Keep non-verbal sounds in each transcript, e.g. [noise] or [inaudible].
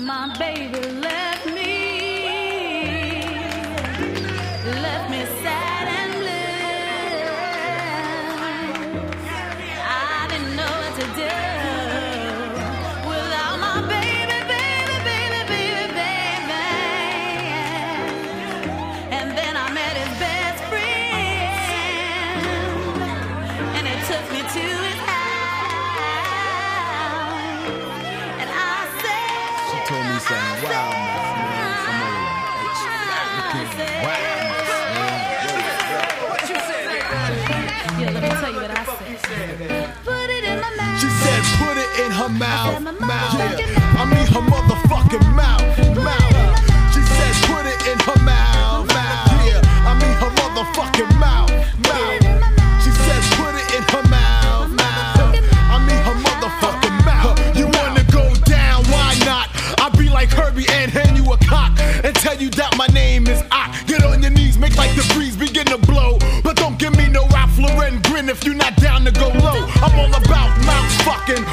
My baby motherfucking I mean her motherfucking mouth, mouth. She said, put it in her mouth, mouth. Yeah, I mean her motherfucking mouth, mouth. She said, put it in her mouth, mouth. I mean her motherfucking mouth. You wanna go down? Why not? I be like Herbie and hand you a cock and tell you that my name is I. Get on your knees, make like the breeze begin to blow, but don't give me no Ralph Lauren grin if you're not down to go low. I'm all about mouth fucking,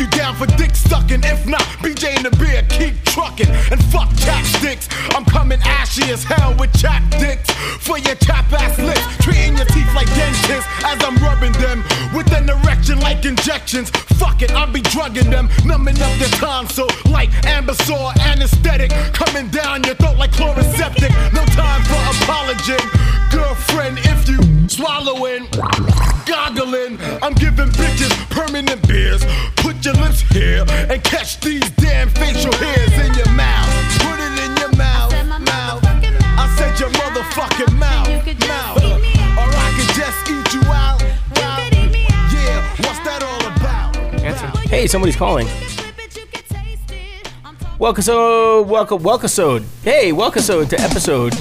you down for dick sucking. If not, BJ and the beer keep trucking and fuck chapsticks. I'm coming ashy as hell with chap dicks for your chap ass lips, treating your teeth like dentists as I'm rubbing them like injections. Fuck it, I'll be drugging them, numbing up their tonsil like Ambisor anesthetic, coming down your throat like Chloraseptic. No time for apology, girlfriend. If you swallowing, goggling, I'm giving bitches permanent beers. Put your lips here and catch these damn facial hairs in your mouth. Hey, somebody's calling. Welcome, so welcome, welcome, so Hey, welcome so to episode.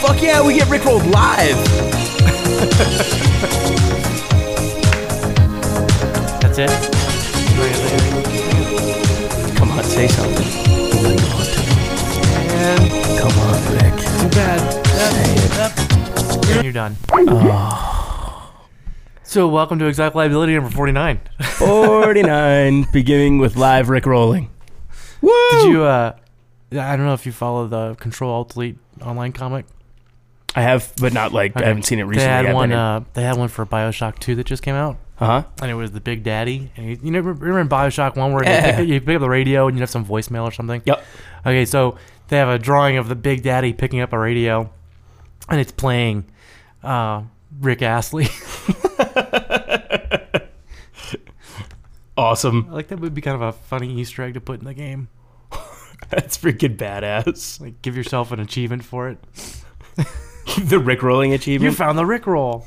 Fuck yeah, we get Rickrolled live. [laughs] That's it. Come on, say something. Come on, Rick. too bad. And you're done. Oh. So welcome to Exotic Liability number 49. 49, [laughs] beginning with live Rickrolling. Woo! Did you, uh, I don't know if you follow the Control Alt Delete online comic. I have, but not like I haven't seen it recently. They had I've one. Uh, they had one for Bioshock Two that just came out, uh-huh. and it was the Big Daddy. And you, you never remember in Bioshock One where you, pick, you pick up the radio and you have some voicemail or something. Yep. Okay, so they have a drawing of the Big Daddy picking up a radio, and it's playing uh, Rick Astley. [laughs] [laughs] Awesome. I like that would be kind of a funny Easter egg to put in the game. [laughs] That's freaking badass. Like, give yourself an achievement for it. [laughs] the Rickrolling achievement. You found the Rickroll.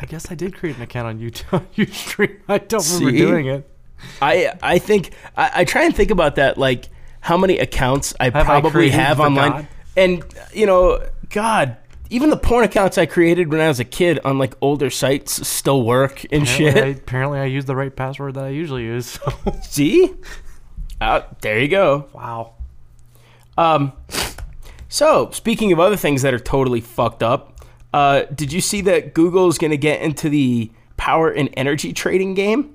I guess I did create an account on YouTube. Ustream. I don't remember See? doing it. I I think I, I try and think about that like how many accounts I Have probably created have online, forgot? and you know, God, even the porn accounts I created when I was a kid on like older sites still work and Apparently I, shit. apparently, I used the right password that I usually use. [laughs] So. See, out there you go. wow. Um, so speaking of other things that are totally fucked up, uh, did you see that Google's going to get into the power and energy trading game?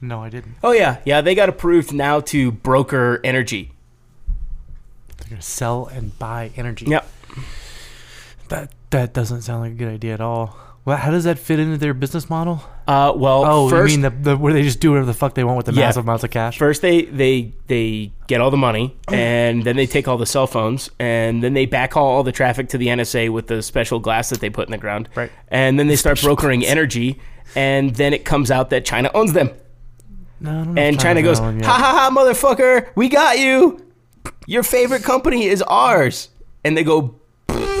No, I didn't. Oh yeah, yeah, they got approved now to broker energy. They're gonna sell and buy energy. Yep. That that doesn't sound like a good idea at all. Well, how does that fit into their business model? Uh, well, Oh, first, you mean the, the where they just do whatever the fuck they want with the Yeah. massive amounts of cash? First, they they they get all the money, [clears throat] and then they take all the cell phones, and then they backhaul all the traffic to the NSA with the special glass that they put in the ground. Right. And then they start [laughs] brokering energy, and then it comes out that China owns them, no, I don't know and China China's goes, "Ha ha ha, motherfucker, we got you. Your favorite company is ours," and they go,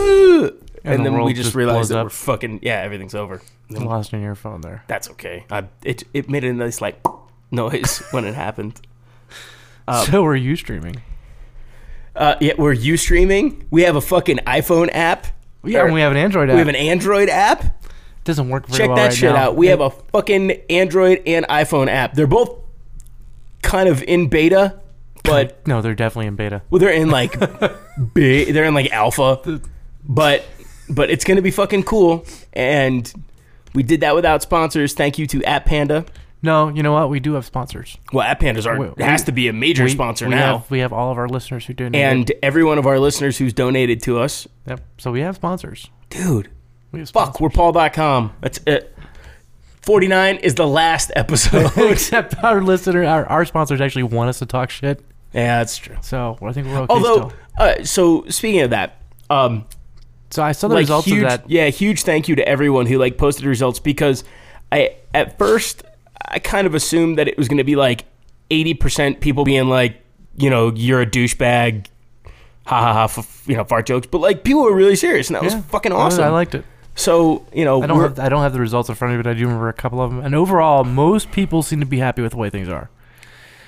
"Boo." and, the then we just just realize that up. we're fucking yeah, everything's over. I Lost in your phone there. That's okay. I, it it made a nice like [laughs] noise when it happened. [laughs] Um, so are you streaming? Uh, yeah, we're you streaming. We have a fucking iPhone app. Yeah, Or- and we have an Android app. we have an Android app. doesn't work very Check well that right shit now. out. We It- have a fucking Android and iPhone app. They're both kind of in beta, [laughs] but no, they're definitely in beta. well, they're in like big. They're in like alpha, but but it's gonna be fucking cool. And we did that without sponsors. Thank you to App Panda. No, you know what? We do have sponsors. Well, App Pandas are We- has to be a major we, sponsor we now. Have, we have all of our listeners who donate. and every one of our listeners who's donated to us, yep. So we have sponsors. dude, We have fuck, sponsors. we're paul.com. That's it. 49 is the last episode. [laughs] Except our listener, our, our sponsors actually want us to talk shit. yeah, that's true. So I think we're okay Although, uh, so speaking of that, um, So I saw the like results huge, of that. yeah, huge thank you to everyone who like posted results because I at first I kind of assumed that it was going to be like 80% people being like, you know, you're a douchebag, ha ha ha, f- you know, fart jokes, but like people were really serious and that Yeah. was fucking awesome. I liked it. so, you know, I don't have I don't have the results in front of me, but I do remember a couple of them. And overall, most people seem to be happy with the way things are.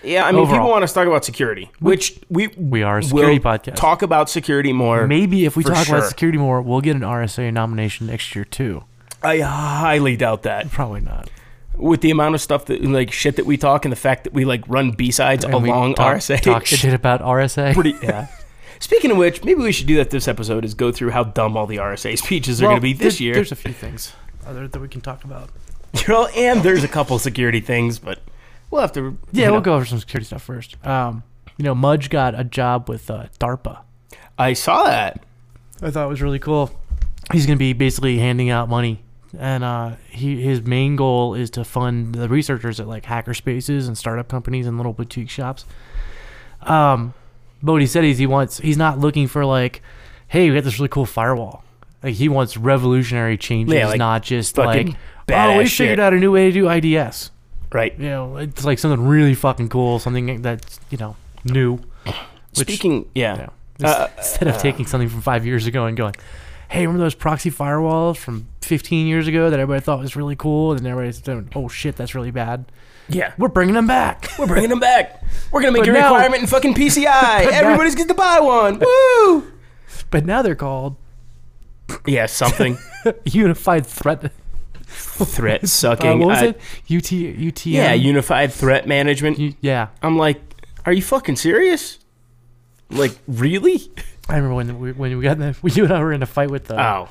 Yeah, I mean, people want us to talk about security, which we We are a security will podcast. Talk about security more. Maybe if we For talk sure. about security more, we'll get an RSA nomination next year too. I highly doubt that. Probably not. With the amount of stuff that like shit that we talk and the fact that we like run BSides along talk, RSA. Talk shit [laughs] about RSA. pretty [laughs] yeah. Speaking of which, maybe we should do that this episode is go through how dumb all the RSA speeches are Well, going to be this year. There's a few things other that we can talk about. [laughs] You know, and there's a couple security things, but we'll have to. Yeah, you we'll go over some security stuff first. Um, you know, Mudge got a job with uh, DARPA. I saw that. I thought it was really cool. He's going to be basically handing out money, and uh, he his main goal is to fund the researchers at like hacker spaces and startup companies and little boutique shops. Um, but what he said is he wants he's not looking for like, hey, we got this really cool firewall. Like he wants revolutionary changes, Yeah, like not just like, oh, we shit." figured out a new way to do IDS. Right. You know, it's like something really fucking cool, something that's you know new. Which- Speaking, yeah. yeah. Uh, Instead of taking something from five years ago and going, hey, remember those proxy firewalls from 15 years ago that everybody thought was really cool? And everybody's doing, oh shit, that's really bad. Yeah. We're bringing them [laughs] back. We're bringing them back. We're going to make But a now- requirement in fucking [laughs] PCI. Everybody's going to buy one. [laughs] Woo! but now they're called Yeah, something. Unified Threat. Threat [laughs] Uh, sucking. what was I- it? UT, UTM? Yeah, Unified Threat Management. U- yeah. I'm like, are you fucking serious? Like, really? I remember when we, when we got in the, we, [laughs] you and I were in a fight with the, Oh.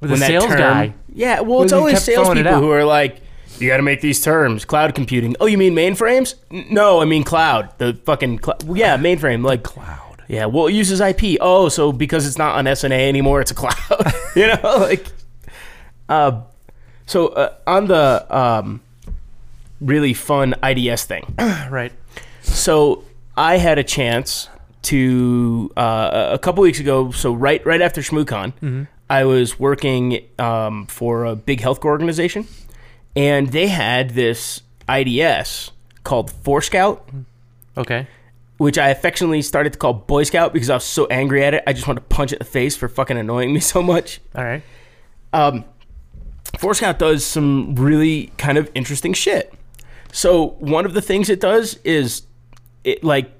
with the when sales term- guy. Yeah, well, When it's always kept throwing it salespeople who are like, you got to make these terms. Cloud computing. Oh, you mean mainframes? No, I mean cloud. The fucking cl- yeah, mainframe. Like Cloud. Yeah, well, it uses IP. Oh, so because it's not on SNA anymore, it's a cloud. [laughs] you know, like, uh, so uh, on the um, really fun IDS thing. [clears throat] Right. So I had a chance to uh, a couple weeks ago. So right right after ShmooCon, I was working um, for a big healthcare organization, and they had this IDS called Forescout, Okay. which I affectionately started to call Boy Scout because I was so angry at it. I just wanted to punch it in the face for fucking annoying me [laughs] so much. All right. Um, Forescout does some really kind of interesting shit. So one of the things it does is it like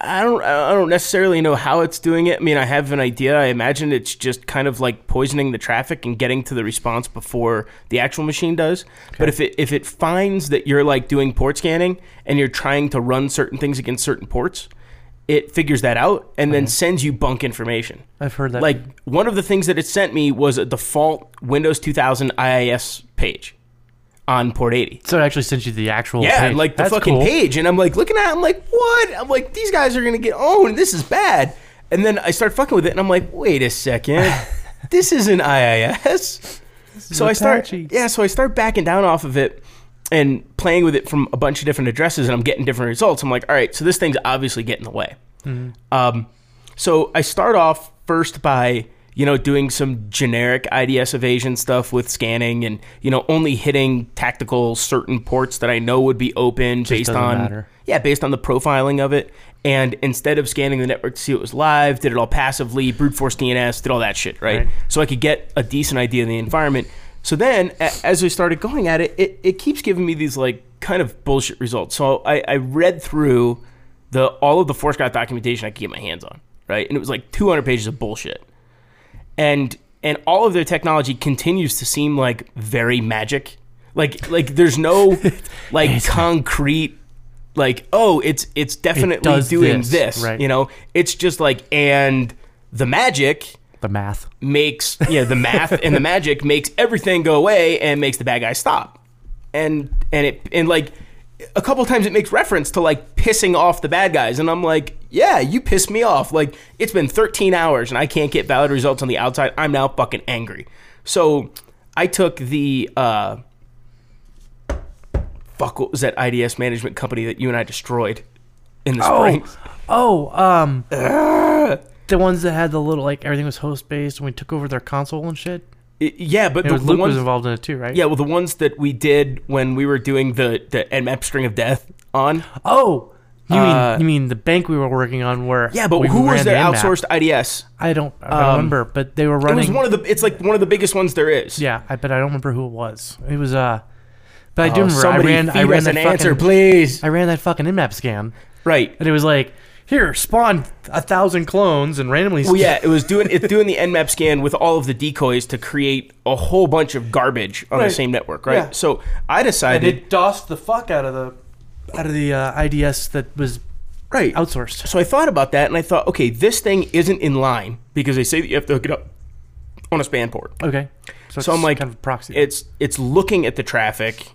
I don't I don't necessarily know how it's doing it. I mean, I have an idea. I imagine it's just kind of like poisoning the traffic and getting to the response before the actual machine does. But if it if it finds that you're like doing port scanning and you're trying to run certain things against certain ports, it figures that out and then sends you bunk information. I've heard that. Like one of the things that it sent me was a default Windows 2000 IIS page on port 80. so it actually sent you the actual Yeah, page. like the That's fucking cool. page, and I'm like looking at, it, I'm like, what? I'm like, these guys are gonna get owned. This is bad. And then I start fucking with it, and I'm like, wait a second, [laughs] this isn't IIS. So I start, Apache. yeah, so I start backing down off of it and playing with it from a bunch of different addresses, and I'm getting different results. I'm like, all right, so this thing's obviously getting in the way. Um, so I start off first by you know doing some generic IDS evasion stuff with scanning and you know only hitting tactical certain ports that I know would be open based on matter. yeah based on the profiling of it. And instead of scanning the network to see it was live, did it all passively, brute force DNS, did all that shit, right? Right. So I could get a decent idea of the environment. So then, a- as we started going at it, it, it keeps giving me these like kind of bullshit results. So I, I read through the all of the Forescout documentation I could get my hands on, right? And it was like 200 pages of bullshit, and and all of their technology continues to seem like very magic. Like like there's no [laughs] like concrete like oh it's it's definitely does doing this, this, right. you know it's just like and the magic The math. makes yeah the math and the magic makes everything go away and makes the bad guy stop. And and it and like a couple times it makes reference to like pissing off the bad guys. And i'm like yeah you pissed me off. Like it's been 13 hours and i can't get valid results on the outside. I'm now fucking angry. So i took the uh fuck what was that ids management company that you and i destroyed in the springs Oh, um, the ones that had the little like everything was host based, and we took over their console and shit. I- yeah but It the, was the Luke ones was involved in it too, right? yeah well the ones that we did when we were doing the the nmap string of death on Oh, you Uh, mean you mean the bank we were working on? Where yeah but who was their outsourced ids I don't, I don't Um, remember, but they were running. It was one of the. It's like one of the biggest ones there is. yeah, I but I don't remember who it was. It was uh, but I do Oh, remember I ran. I ran that an fucking, answer, please. I ran that fucking Nmap scan, Right. and it was like, here, spawn a thousand clones and randomly. Well, yeah, [laughs] it was doing it's doing the Nmap scan with all of the decoys to create a whole bunch of garbage on the same network, right? Yeah. So I and decided, it DOSed the fuck out of the out of the uh, IDS that was right. outsourced. So I thought about that, and I thought, okay, this thing isn't in line because they say that you have to hook it up on a span port. Okay, so, So I'm like, kind of a proxy. it's it's looking at the traffic,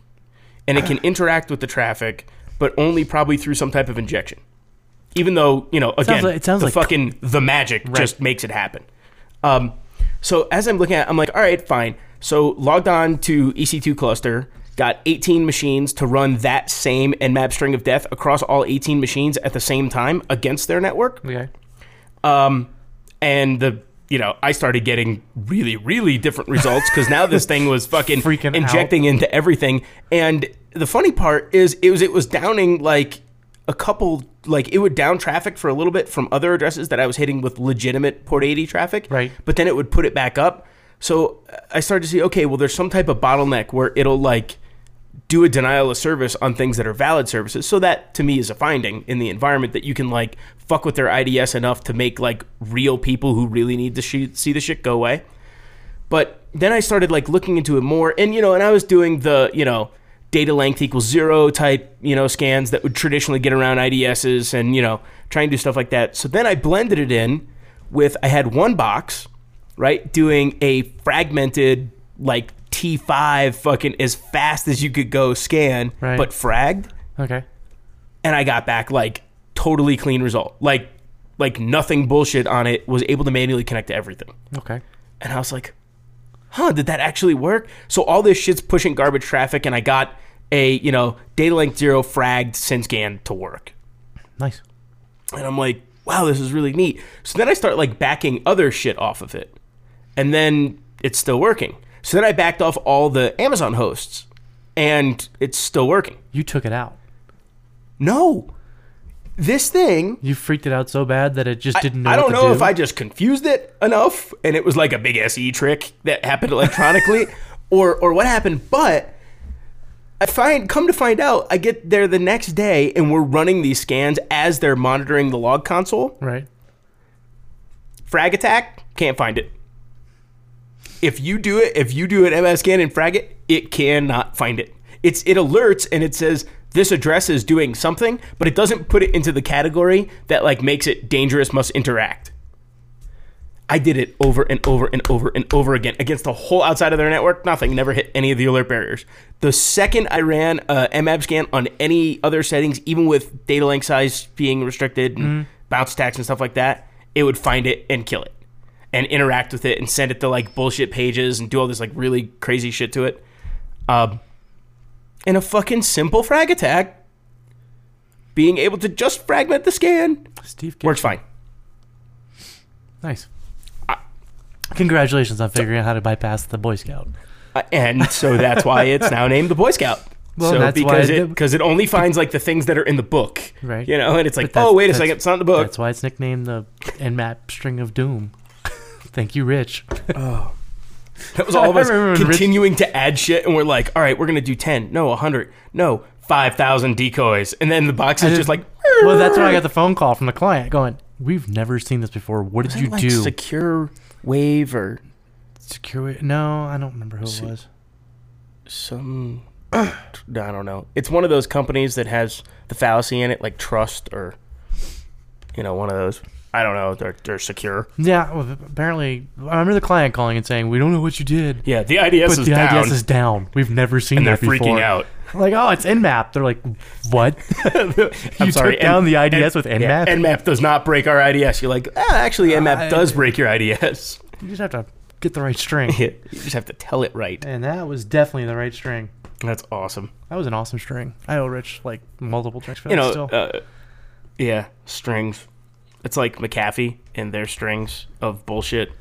and it can [sighs] interact with the traffic, but only probably through some type of injection. Even though you know, again, like- it sounds the like- fucking the magic just makes it happen. Um, so as I'm looking at, it, I'm like, all right, fine. So logged on to EC2 cluster, got 18 machines to run that same Nmap string of death across all 18 machines at the same time against their network okay. um, and the you know I started getting really really different results because now this thing was [laughs] fucking Freaking injecting into everything. And the funny part is it was it was downing like a couple like it would down traffic for a little bit from other addresses that I was hitting with legitimate port 80 traffic. Right. But then it would put it back up. So uh, I started to see okay, well there's some type of bottleneck where it'll like do a denial of service on things that are valid services. So that to me is a finding in the environment that you can like fuck with their IDS enough to make like real people who really need to sh- see the shit go away. But then I started like looking into it more, and you know, and I was doing the you know data length equals zero type you know scans that would traditionally get around IDSs, and you know trying to do stuff like that. So then I blended it in with I had one box, right, doing a fragmented like T5 fucking as fast as you could go scan, Right. but fragged Okay. and I got back like totally clean result. Like like nothing bullshit on it. Was able to manually connect to everything. Okay. And I was like, "Huh, did that actually work?" So all this shit's pushing garbage traffic and I got a, you know, data length 0 fragged SynScan to work. Nice. And I'm like, "Wow, this is really neat." So then I start like backing other shit off of it. And then it's still working. So then I backed off all the Amazon hosts and it's still working. You took it out. No. This thing You freaked it out so bad that it just didn't know. I, don't what to know do. if I just confused it enough and it was like a big SE trick that happened electronically [laughs] or or what happened, but I find come to find out, I get there the next day and we're running these scans as they're monitoring the log console. Right. Frag attack, can't find it. If you do it, if you do an MS scan and frag it, it cannot find it. It's it alerts and it says this address is doing something, but it doesn't put it into the category that like makes it dangerous must interact. I did it over and over and over and over again against the whole outside of their network. Nothing, never hit any of the alert barriers. The second I ran a Nmap scan on any other settings, even with data length size being restricted and bounce attacks and stuff like that, it would find it and kill it and interact with it and send it to like bullshit pages and do all this like really crazy shit to it. Um, and a fucking simple frag attack, being able to just fragment the scan Steve works fine. Nice. Congratulations on figuring out how to bypass the Boy Scout. Uh, and so that's why it's now named the Boy Scout. [laughs] Well, so that's why because it- it because it only finds like the things that are in the book, Right. You know, and it's like, But that's- oh wait a that's- second, it's not in the book. That's why it's nicknamed the Nmap String of Doom. [laughs] Thank you, Rich. [laughs] That was all of us when Rich- continuing to add shit, and we're like, all right, we're gonna do ten, no, hundred, no, five thousand decoys, and then the box is just like, well, that's when I got the phone call from the client going, "We've never seen this before. What did you like do?" secure wave or Secure? Wave? No, I don't remember who it was. some [clears throat] I don't know. It's one of those companies that has the fallacy in it, like trust or you know, one of those. I don't know. They're they're secure. Yeah, well, apparently, I remember the client calling and saying, "We don't know what you did, Yeah, the IDS but is the down, IDS is down. We've never seen and they're that before." freaking out. Like, oh, it's Nmap. They're like, what? [laughs] [laughs] I'm You sorry. took down the IDS with yeah, Nmap? Nmap does not break our IDS. You're like, ah, actually, Nmap I- does break your IDS. You just have to get the right string. [laughs] you just have to tell it right. And that was definitely the right string. That's awesome. That was an awesome string. I owe Rich like multiple tricks for You that know, still. uh, yeah, strings. It's like McAfee and their strings of bullshit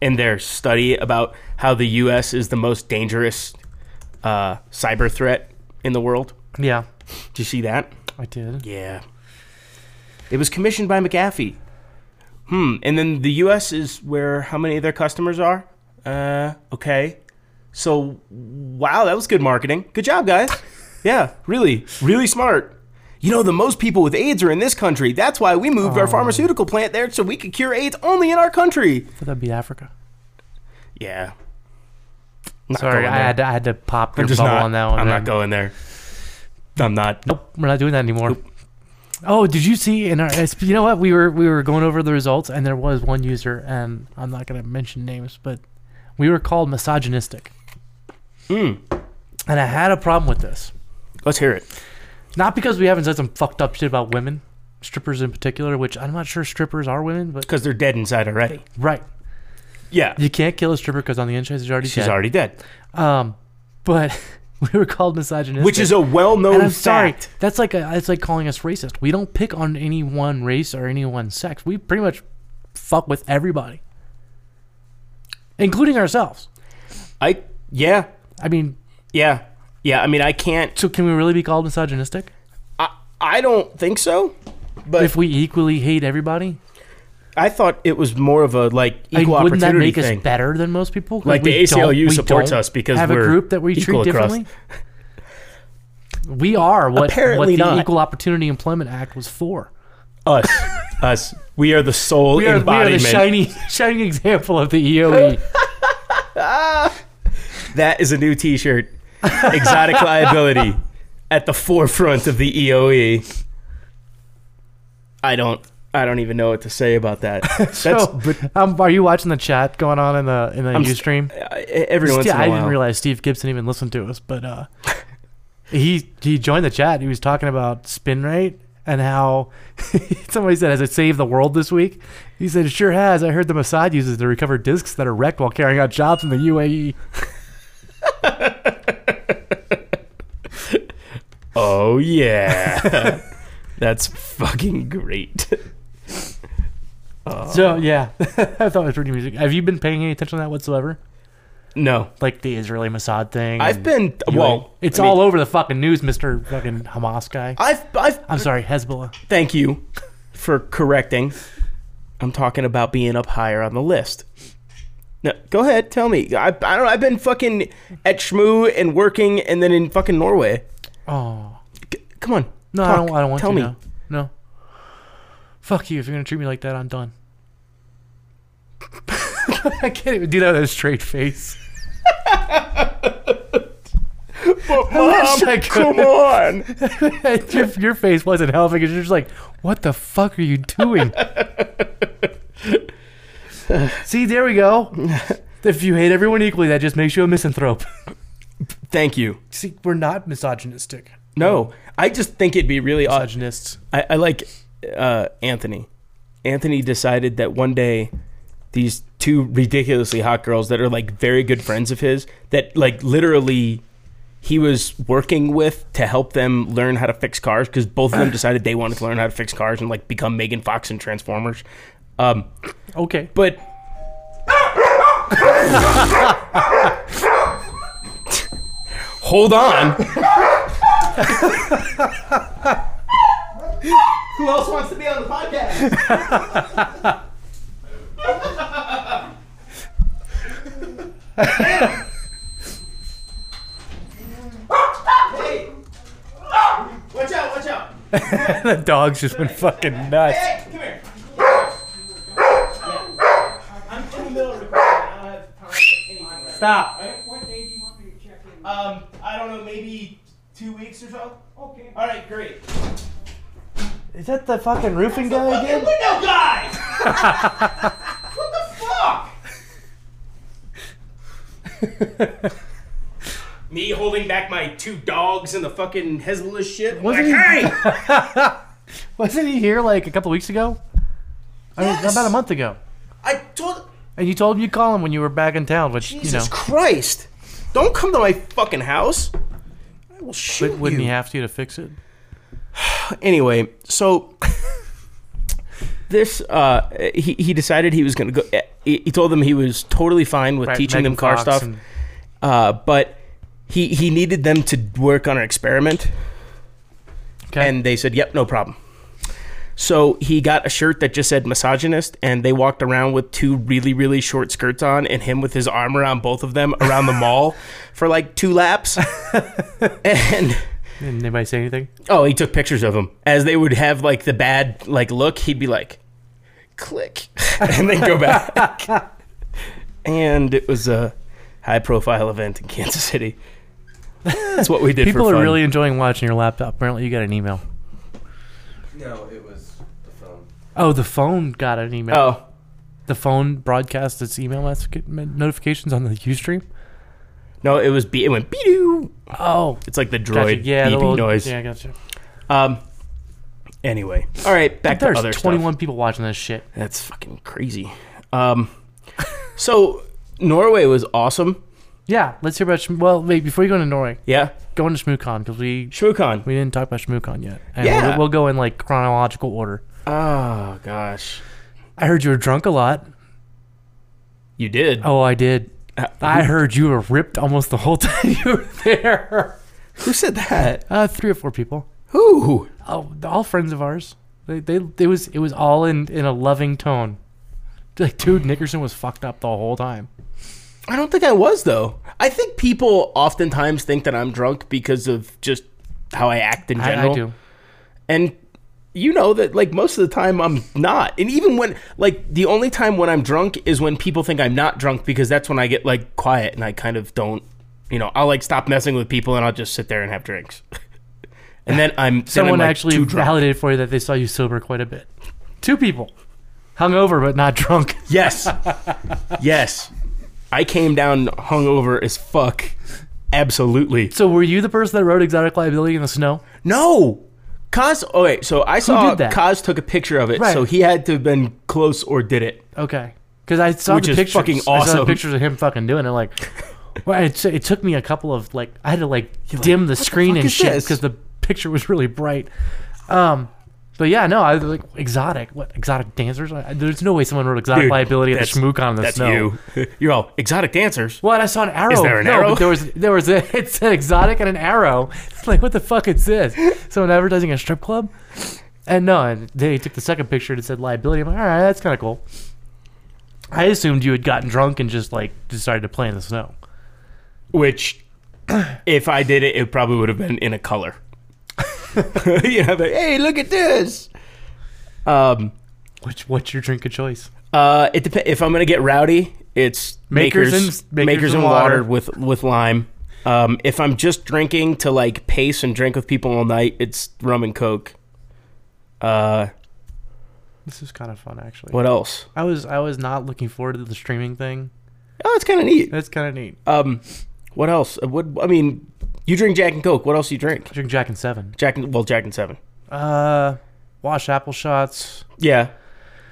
and their study about how the U.S. is the most dangerous uh, cyber threat in the world. yeah, Did you see that? I did. Yeah. It was commissioned by McAfee. Hmm. And then the U.S. is where how many of their customers are? Uh, okay. So, wow, that was good marketing. Good job, guys. [laughs] Yeah, really, really smart. You know, the most people with AIDS are in this country. That's why we moved our pharmaceutical plant there so we could cure AIDS only in our country. Thought that'd be Africa. Yeah. Not Sorry, I had to, I had to pop your bubble not. on that one. I'm man. not going there. I'm not. Nope, we're not doing that anymore. Oh, did you see in our? You know what? We were we were going over the results, and there was one user, and I'm not going to mention names, but we were called misogynistic, Hmm. and I had a problem with this. Let's hear it. Not because we haven't said some fucked up shit about women, strippers in particular, which I'm not sure strippers are women, but Because they're dead inside already. right, Yeah. you can't kill a stripper because on the inside she's already She's dead. already dead. Um, but [laughs] we were called misogynistic, Which is a well-known And I'm fact. sorry. That's like a, it's like calling us racist. We don't pick on any one race or any one sex. We pretty much fuck with everybody, including ourselves. I yeah I mean, yeah yeah. I mean, I can't. so can we really be called misogynistic I, I don't think so. But if we equally hate everybody? I thought it was more of a like I equal wouldn't that opportunity make thing. us better than most people? Like the we don't- ACLU we supports don't us because have we're a group that we equal treat across- differently. We are what, Apparently what the not. Equal Opportunity Employment Act was for. us, [laughs] us. We are the sole We are, we are embodiment. the shiny, [laughs] shining example of the EOE. [laughs] that is a new T-shirt. [laughs] Exotic liability at the forefront of the EOE. I don't. I don't even know what to say about that. [laughs] That's So, um, are you watching the chat going on in the in the I'm U s- stream? every once Yeah, in a I while. I didn't realize Steve Gibson even listened to us, but uh, he he joined the chat. He was talking about SpinRite and how [laughs] somebody said, "Has it saved the world this week?" He said, "It sure has." I heard the Mossad uses to recover discs that are wrecked while carrying out jobs in the E." UAE. Oh yeah, [laughs] that's fucking great. [laughs] So yeah, [laughs] I thought it was pretty music. Have you been paying any attention to that whatsoever? No, Like the Israeli Mossad thing? I've been UAE? well. It's I mean, all over the fucking news, Mister Fucking Hamas guy. I've I've I'm sorry, Hezbollah. thank you for correcting. I'm talking about being up higher on the list. No, go ahead, tell me. I, I don't know. I've been fucking at Shmoo and working, and then in fucking Norway. Oh. G- come on. No, I don't. I don't want Tell to. me. No. no. Fuck you. If you're gonna treat me like that, I'm done. [laughs] I can't even do that with a straight face. [laughs] but Mom, come on. [laughs] your, your face wasn't helping. You're just like, what the fuck are you doing? See, there we go. If you hate everyone equally, that just makes you a misanthrope. Thank you. See, we're not misogynistic. No, I just think it'd be really odd. Misogynists. I, I like uh, Anthony. Anthony decided that one day these two ridiculously hot girls that are like very good friends of his that like literally he was working with to help them learn how to fix cars because both of them [clears throat] decided they wanted to learn how to fix cars and like become Megan Fox and Transformers. Um, Okay. but [laughs] [laughs] hold on. Who else wants to be on the podcast? hey! Watch out! Watch out! [laughs] the dogs just been fucking nuts. Hey, come here. I'm in the middle of recording. I don't have time for anything right. Stop. What day do you want me to check in? Um, I don't know, maybe two weeks or so. Okay. All right, great. Is that the fucking roofing guy again? window guy. [laughs] what the fuck? [laughs] Me holding back my two dogs and the fucking Hezbollah shit. Wasn't like, he- hey, [laughs] Wasn't he here like a couple weeks ago? I mean, about a month ago. I told. And you told him you'd call him when you were back in town, which Jesus you know, Christ! Don't come to my fucking house. I will shoot but wouldn't you. he have to to fix it? [sighs] anyway, so [laughs] this uh, he he decided he was gonna go. He, he told them he was totally fine with Right, teaching Megan them car Fox stuff, and- uh, but he he needed them to work on an experiment, Okay. and they said, "Yep, no problem." So he got a shirt that just said misogynist, and they walked around with two really, really short skirts on, and him with his arm around both of them around the mall [laughs] for like two laps. [laughs] and Did anybody say anything? Oh, he took pictures of them as they would have like the bad like look. He'd be like, click, [laughs] and then go back. and it was a high profile event in Kansas City. That's what we did. People for are fun. really enjoying watching your laptop. Apparently, you got an email. No, it was the phone. Oh, the phone got an email. Oh, The phone broadcast its email notifications on the UStream. no, it was be- it went beep. Oh, It's like the gotcha. droid Yeah, the beeping little, noise. Yeah, I gotcha. Um. Anyway, all right, back to There's other 21 stuff. people watching this shit. That's fucking crazy. Um. [laughs] so Norway was awesome. Yeah, let's hear about. Shm- well, wait, before you go into Norway, Yeah, go into ShmooCon because we ShmooCon. we didn't talk about ShmooCon yet. And Yeah. we'll, we'll go in like chronological order. Oh gosh, I heard you were drunk a lot. you did. Oh, I did. Uh, I heard you were ripped almost the whole [laughs] time you were there. Who said that? Uh, three or four people. Who? Oh, all friends of ours. They, they, it was, it was all in, in a loving tone. Like, dude, Nickerson was fucked up the whole time. I don't think I was though. I think people oftentimes think that I'm drunk because of just how I act in I, general. I do. And you know that like most of the time I'm not. And even when like the only time when I'm drunk is when people think I'm not drunk because that's when I get like quiet and I kind of don't you know, I'll like stop messing with people and I'll just sit there and have drinks. [laughs] and then I'm then I'm, Someone like, actually validated for you that they saw you sober quite a bit. Two people. Hungover, but not drunk. [laughs] Yes. yes. I came down hungover as fuck. Absolutely. So, were you the person that wrote exotic liability in the snow? No. Kaz, oh wait, so I saw did that? Kaz took a picture of it, Right. so he had to have been close or did it. Okay. Because I saw Which the is pictures. fucking I saw the awesome. pictures of him fucking doing it. Like, well, it, it took me a couple of like I had to like dim the screen fuck and is shit this?" because the picture was really bright. Um, but yeah, no, I was like exotic. What exotic dancers? There's no way someone wrote exotic Dude, liability at the that's- ShmooCon the That's snow. you. [laughs] You're all exotic dancers. What? I saw an arrow. there an no, arrow? But there was there was a [laughs] it said exotic and an arrow. It's [laughs] like what the fuck is this? Someone advertising a strip club? And no, and they took the second picture and it said liability. I'm like, all right, that's kind of cool. I assumed you had gotten drunk and just like decided to play in the snow. Which, [clears throat] if I did it, it probably would have been in a color. [laughs] you know, like, hey, look at this. Um, Which what's your drink of choice? uh, it depends. If I'm gonna get rowdy, it's Makers makers, and- makers and water, water. with with lime. Um, if I'm just drinking to like pace and drink with people all night, it's rum and coke. Uh, This is kind of fun actually. what else? I was I was not looking forward to the streaming thing. Oh, it's kind of neat. That's kind of neat. Um, what else? Uh, What I mean, you drink Jack and Coke. What else do you drink? I drink Jack and Seven. Jack and well, Jack and Seven. Uh, wash apple shots. Yeah.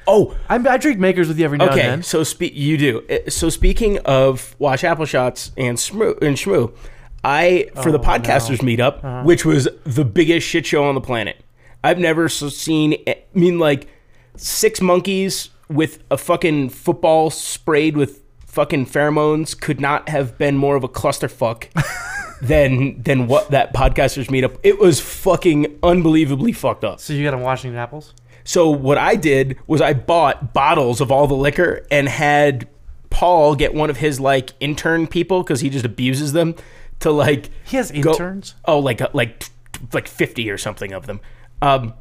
Oh, I, I drink makers with you every now okay. and then. So spe- you do. Uh, So speaking of wash apple shots and shmoo and shmoo, I for the Oh, podcasters meetup, which was the biggest shit show on the planet. I've never so seen. I mean, like six monkeys with a fucking football sprayed with fucking pheromones could not have been more of a clusterfuck [laughs] than than what that podcasters meetup. It was fucking unbelievably fucked up. So you got them washing apples. So what I did was I bought bottles of all the liquor and had Paul get one of his like intern people because he just abuses them to like He has go- interns. oh, like like like fifty or something of them. Um,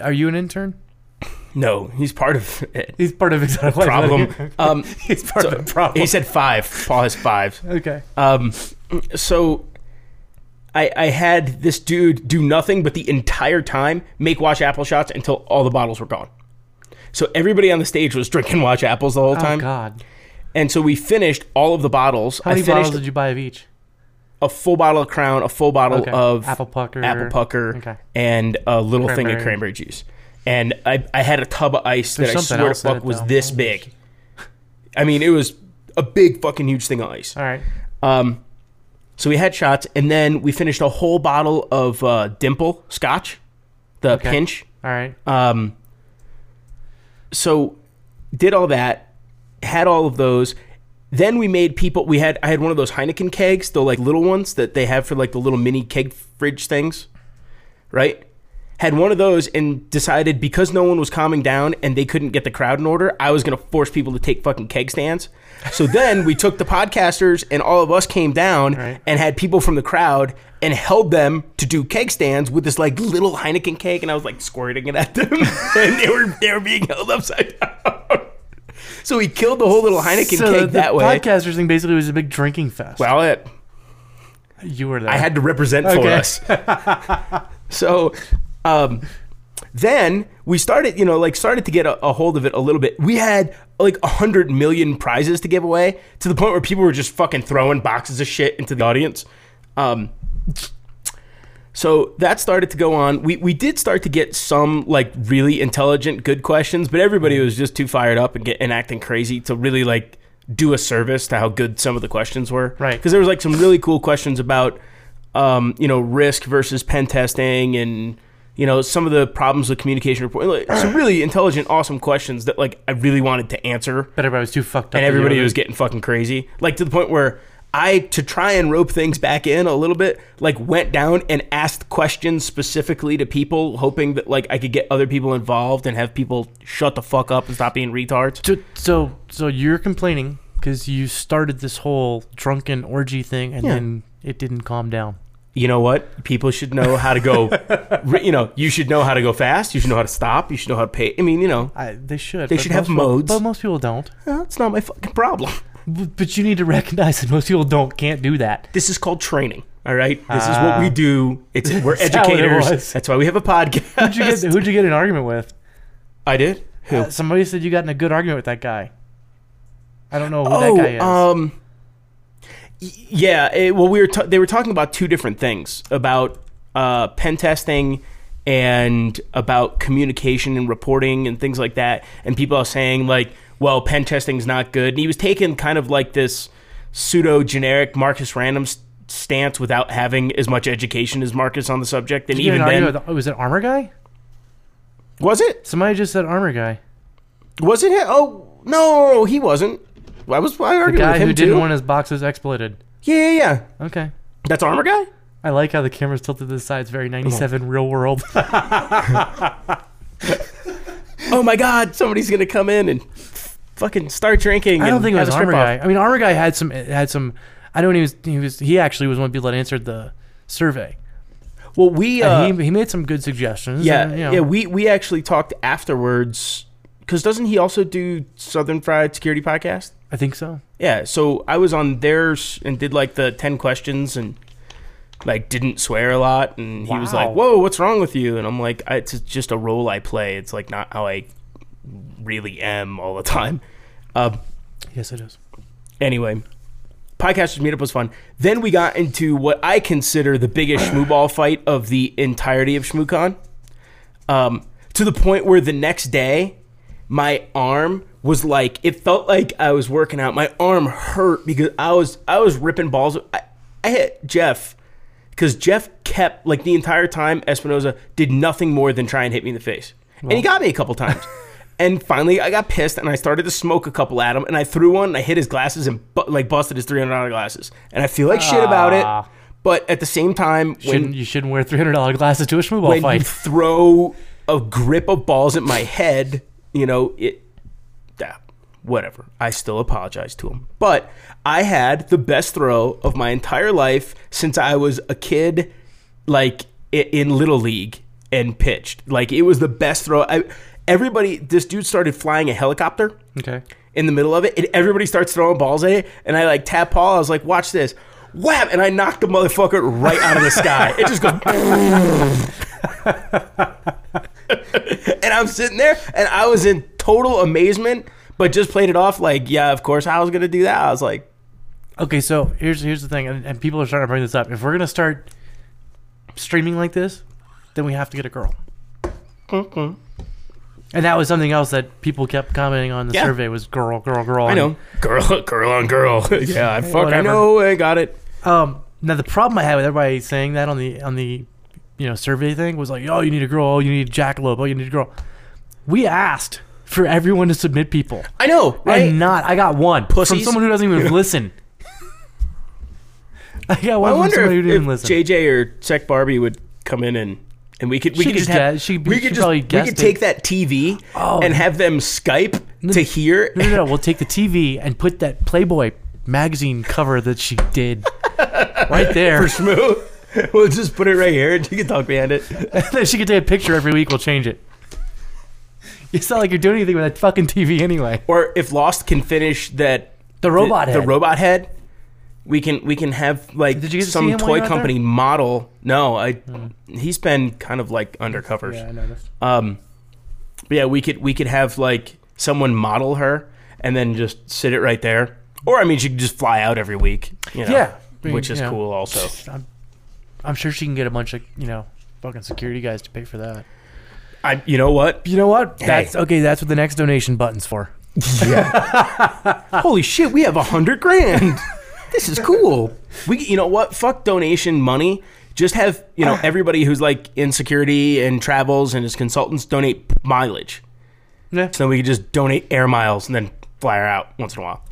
Are you an intern? No, he's part of it. He's part of exotic Problem. [laughs] Um, He's part so of the problem. He said five. Paul has five. okay. Um, so I, I had this dude do nothing but the entire time make watch apple shots until all the bottles were gone. So everybody on the stage was drinking watch apples the whole Oh time. God! And so we finished all of the bottles. How many bottles did you buy of each? a full bottle of Crown, a full bottle Okay. of Apple pucker. apple pucker, Okay. and a little thing of Cranberry. cranberry juice. And I, I had a tub of ice There's that I something swear to else in fuck it, was though. this big. I mean, it was a big fucking huge thing of ice. All right. Um, so we had shots, and then we finished a whole bottle of uh, Dimple Scotch, the Okay. pinch. All right. Um, so did all that, had all of those. Then we made people. We had I had one of those Heineken kegs, the like little ones that they have for like the little mini keg fridge things, right? Had one of those and decided because no one was calming down and they couldn't get the crowd in order, I was gonna force people to take fucking keg stands. So [laughs] then we took the podcasters and all of us came down Right. and had people from the crowd and held them to do keg stands with this like little Heineken keg, and I was like squirting it at them, [laughs] [laughs] and they were they were being held upside down. So we killed the whole little Heineken so keg the, that the way. podcasters thing basically was a big drinking fest. well, it, you were there. I had to represent for us. so, um, then we started, you know, like started to get a, a hold of it a little bit. We had like a hundred million prizes to give away to the point where people were just fucking throwing boxes of shit into the audience. Um, so that started to go on. We we did start to get some like really intelligent, good questions, but everybody was just too fired up and get and acting crazy to really like do a service to how good some of the questions were. Right. Because there was like some really cool questions about, um, you know, risk versus pen testing and you know some of the problems with communication report. Like, some [clears throat] really intelligent, awesome questions that like I really wanted to answer but everybody was too fucked up. and to everybody deal with was it. getting fucking crazy. Like to the point where I, to try and rope things back in a little bit, like went down and asked questions specifically to people, hoping that like I could get other people involved and have people shut the fuck up and stop being retards. So, so, so you're complaining because you started this whole drunken orgy thing, and Yeah. then it didn't calm down. You know what? People should know how to go. [laughs] you know, you should know how to go fast. You should know how to stop. You should know how to pay. I mean, you know, I, they should. They should have people- modes. but most people don't. well, it's not my fucking problem. But you need to recognize that most people don't can't do that. This is called training. All right, this is what we do. It's we're That's how it educators. That's why we have a podcast. Who'd you get? Who'd you get an argument with? I did. Who? Uh, somebody said you got in a good argument with that guy. I don't know who oh, that guy is. um, yeah. It, well, we were ta- they were talking about two different things about uh, pen testing and about communication and reporting and things like that. And people are saying like, well, pen testing's not good. And he was taking kind of like this pseudo generic Marcus Ranum s- stance without having as much education as Marcus on the subject. And Did you get even then, argument with- was it armor guy? was it? Somebody just said armor guy. Was it him? Oh no, he wasn't. I was I The arguing guy with him who didn't too. want his boxes exploited. yeah, yeah, yeah. Okay. That's armor guy. I like how the camera's tilted to the side. It's very 97 real world. [laughs] [laughs] oh my god, somebody's gonna come in and fucking start drinking. I don't think it was armor guy. I mean, armor guy had some had some. I when he was he was he actually was one of the people that answered the survey. Well, we uh, he he made some good suggestions. yeah and, you know, yeah we we actually talked afterwards because doesn't he also do Southern Fried Security Podcast? I think so. Yeah, so I was on theirs and did like the ten questions and like didn't swear a lot and he was like, "Whoa, what's wrong with you?" And I'm like, I, "It's just a role I play. It's like not how I really am all the time." Um, Yes, it is. anyway, podcasters meetup was fun. Then we got into what I consider the biggest shmooball fight of the entirety of ShmooCon. Um, to the point where the next day, my arm was like it felt like I was working out. My arm hurt because I was I was ripping balls. I, I hit Jeff because Jeff kept like the entire time Espinoza did nothing more than try and hit me in the face, and he got me a couple times. [laughs] and finally, I got pissed and I started to smoke a couple at him, and I threw one. And I hit his glasses and bu- like busted his three hundred dollar glasses, and I feel like shit about Ah. it. But at the same time, Shouldn't when you shouldn't wear three hundred dollar glasses to a shmooball when you fight? throw a grip of balls at my head, you know, it whatever. I still apologize to him. But I had the best throw of my entire life since I was a kid like in little league and pitched. Like it was the best throw. I everybody this dude started flying a helicopter Okay. in the middle of it, and everybody starts throwing balls at it. And I like tap Paul. I was like, "Watch this." wham, and I knocked the motherfucker right out of the sky. It just goes. [laughs] and I'm sitting there, and I was in total amazement, but just played it off like, yeah, of course I was gonna do that. I was like, Okay, so here's here's the thing, and, and people are starting to bring this up. If we're gonna start streaming like this, then we have to get a girl. And that was something else that people kept commenting on the Yeah. survey was girl, girl, girl. I know, girl, [laughs] girl on girl. [laughs] yeah, I fuck, I know, I got it. Um, now the problem I had with everybody saying that on the on the you know survey thing was like, oh, you need a girl, oh, you need a jackalope, oh, you need a girl. We asked for everyone to submit people. I know, right? And not, I got one from Pussies. someone who doesn't even [laughs] listen. I got one I from wonder somebody who if, didn't if listen. JJ or Sec Barbie would come in and and we could we She could just have, guess- she- we she could just probably we guessed could it. take that TV Oh. and have them Skype to hear. no, no, no. We'll take the TV and put that Playboy magazine cover that she did [laughs] right there. for Shmoo. [laughs] We'll just put it right here and you can talk behind it. then she can take a picture every week. We'll change it. [laughs] It's not like you're doing anything with that fucking TV anyway. Or if Lost can finish that The robot the, head. the robot head, we can we can have like Did you get to see some him while toy you were out company model. No, I he's been kind of like undercovers. Yeah, I noticed. Um, but yeah, we could we could have like someone model her and then just sit it right there. Or I mean, she could just fly out every week. You know, Yeah, I mean, which is know, cool. Also, I'm, I'm sure she can get a bunch of you know fucking security guys to pay for that. I you know what? You know what? That's okay. That's what the next donation button's for. [laughs] Holy shit, we have a hundred grand. [laughs] this is cool. We you know what? Fuck donation money. Just have you know ah. everybody who's like in security and travels and is consultants donate mileage. Yeah. So then we could just donate air miles and then fly her out once in a while.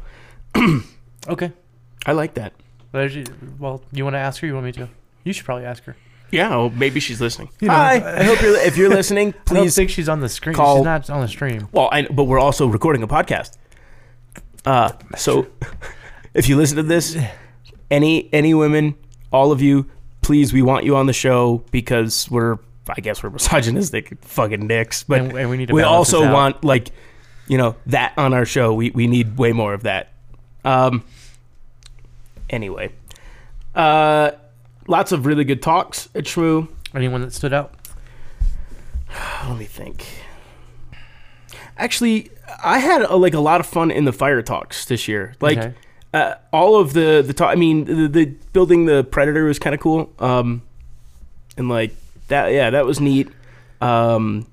[clears throat] Okay. I like that. Well, you want to ask her? You want me to? You should probably ask her. Yeah, well, maybe she's listening. You know, Hi. I- I hope you're if you're listening, [laughs] I don't please think she's on the screen. call- She's not on the stream. Well, I, but we're also recording a podcast. Uh, so [laughs] if you listen to this, any any women, all of you, please, we want you on the show because we're, I guess, we're [laughs] misogynistic fucking dicks, but And- and we need to we balance also out. want like, you know, that on our show. We we need way more of that. Um. Anyway, uh, lots of really good talks at Shmoo. Anyone that stood out? [sighs] Let me think. Actually, I had a, like a lot of fun in the fire talks this year. Like Okay. uh, all of the the talk. I mean, the, the building the predator was kind of cool. Um, and like that, yeah, that was neat. Um,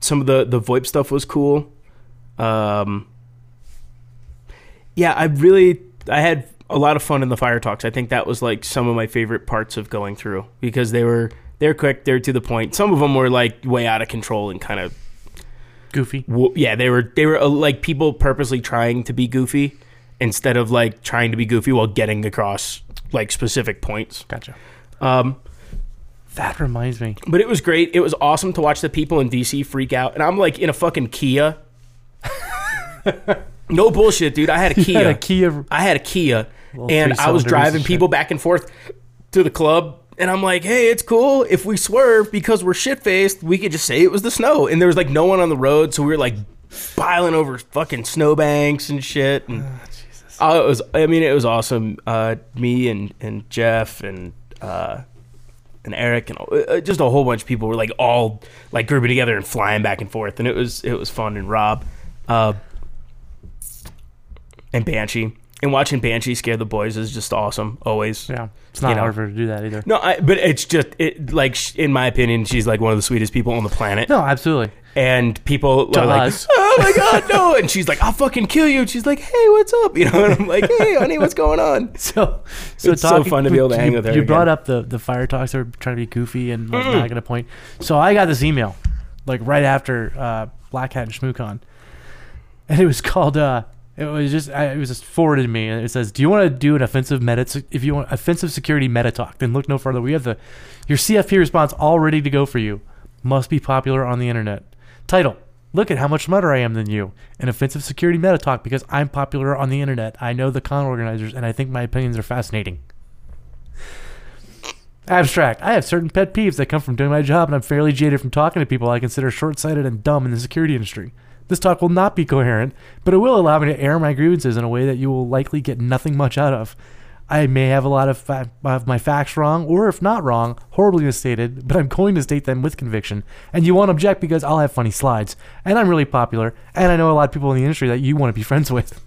some of the the VoIP stuff was cool. Um, yeah, I really I had a lot of fun in the fire talks. I think that was like some of my favorite parts of going through because they were they're quick, they're to the point. Some of them were like way out of control and kind of Goofy. w- yeah, they were they were uh, like people purposely trying to be goofy instead of like trying to be goofy while getting across like specific points. Gotcha. Um, That reminds me. but it was great. It was awesome to watch the people in DC freak out, and I'm like in a fucking Kia. [laughs] no bullshit, dude. I had a [laughs] Kia. had a Kia- I had a Kia, and I was driving people shit. back and forth to the club. And I'm like, hey, it's cool if we swerve because we're shit faced. We could just say it was the snow, and there was like no one on the road, so we were like piling over fucking snowbanks and shit. And oh, it was. I mean, it was awesome. Uh, me and and Jeff and uh, and Eric and uh, just a whole bunch of people were like all like grouping together and flying back and forth, and it was it was fun. And Rob, uh, and Banshee, and watching Banshee scare the boys is just awesome. Always, Yeah. It's not You know. hard for her to do that either. No, I, but it's just it like in my opinion, she's like one of the sweetest people on the planet. No, absolutely. And people To are like, us. "Oh my [laughs] god, no!" And she's like, "I'll fucking kill you." And she's like, "Hey, what's up?" You know, and I'm like, "Hey, honey, what's going on?" [laughs] So, so It's so fun to be able to you- hang with her You brought again. up the the fire talks that were trying to be goofy and like, not going to point. So I got this email, like right after uh, Black Hat and ShmooCon, and it was called. Uh, it was just I, it was just forwarded to me, and it says, "Do you want to do an offensive meta? If you want offensive security meta talk, then look no further. We have the your CFP response all ready to go for you. Must be popular on the internet. Title." Look at how much smarter I am than you. An offensive security meta talk because I'm popular on the internet. I know the con organizers and I think my opinions are fascinating. Abstract. I have certain pet peeves that come from doing my job, and I'm fairly jaded from talking to people I consider short sighted and dumb in the security industry. This talk will not be coherent, but it will allow me to air my grievances in a way that you will likely get nothing much out of. I may have a lot of, fa- of my facts wrong, or if not wrong, horribly misstated, but I'm going to state them with conviction. And you won't object because I'll have funny slides. And I'm really popular, and I know a lot of people in the industry that you want to be [laughs] friends with.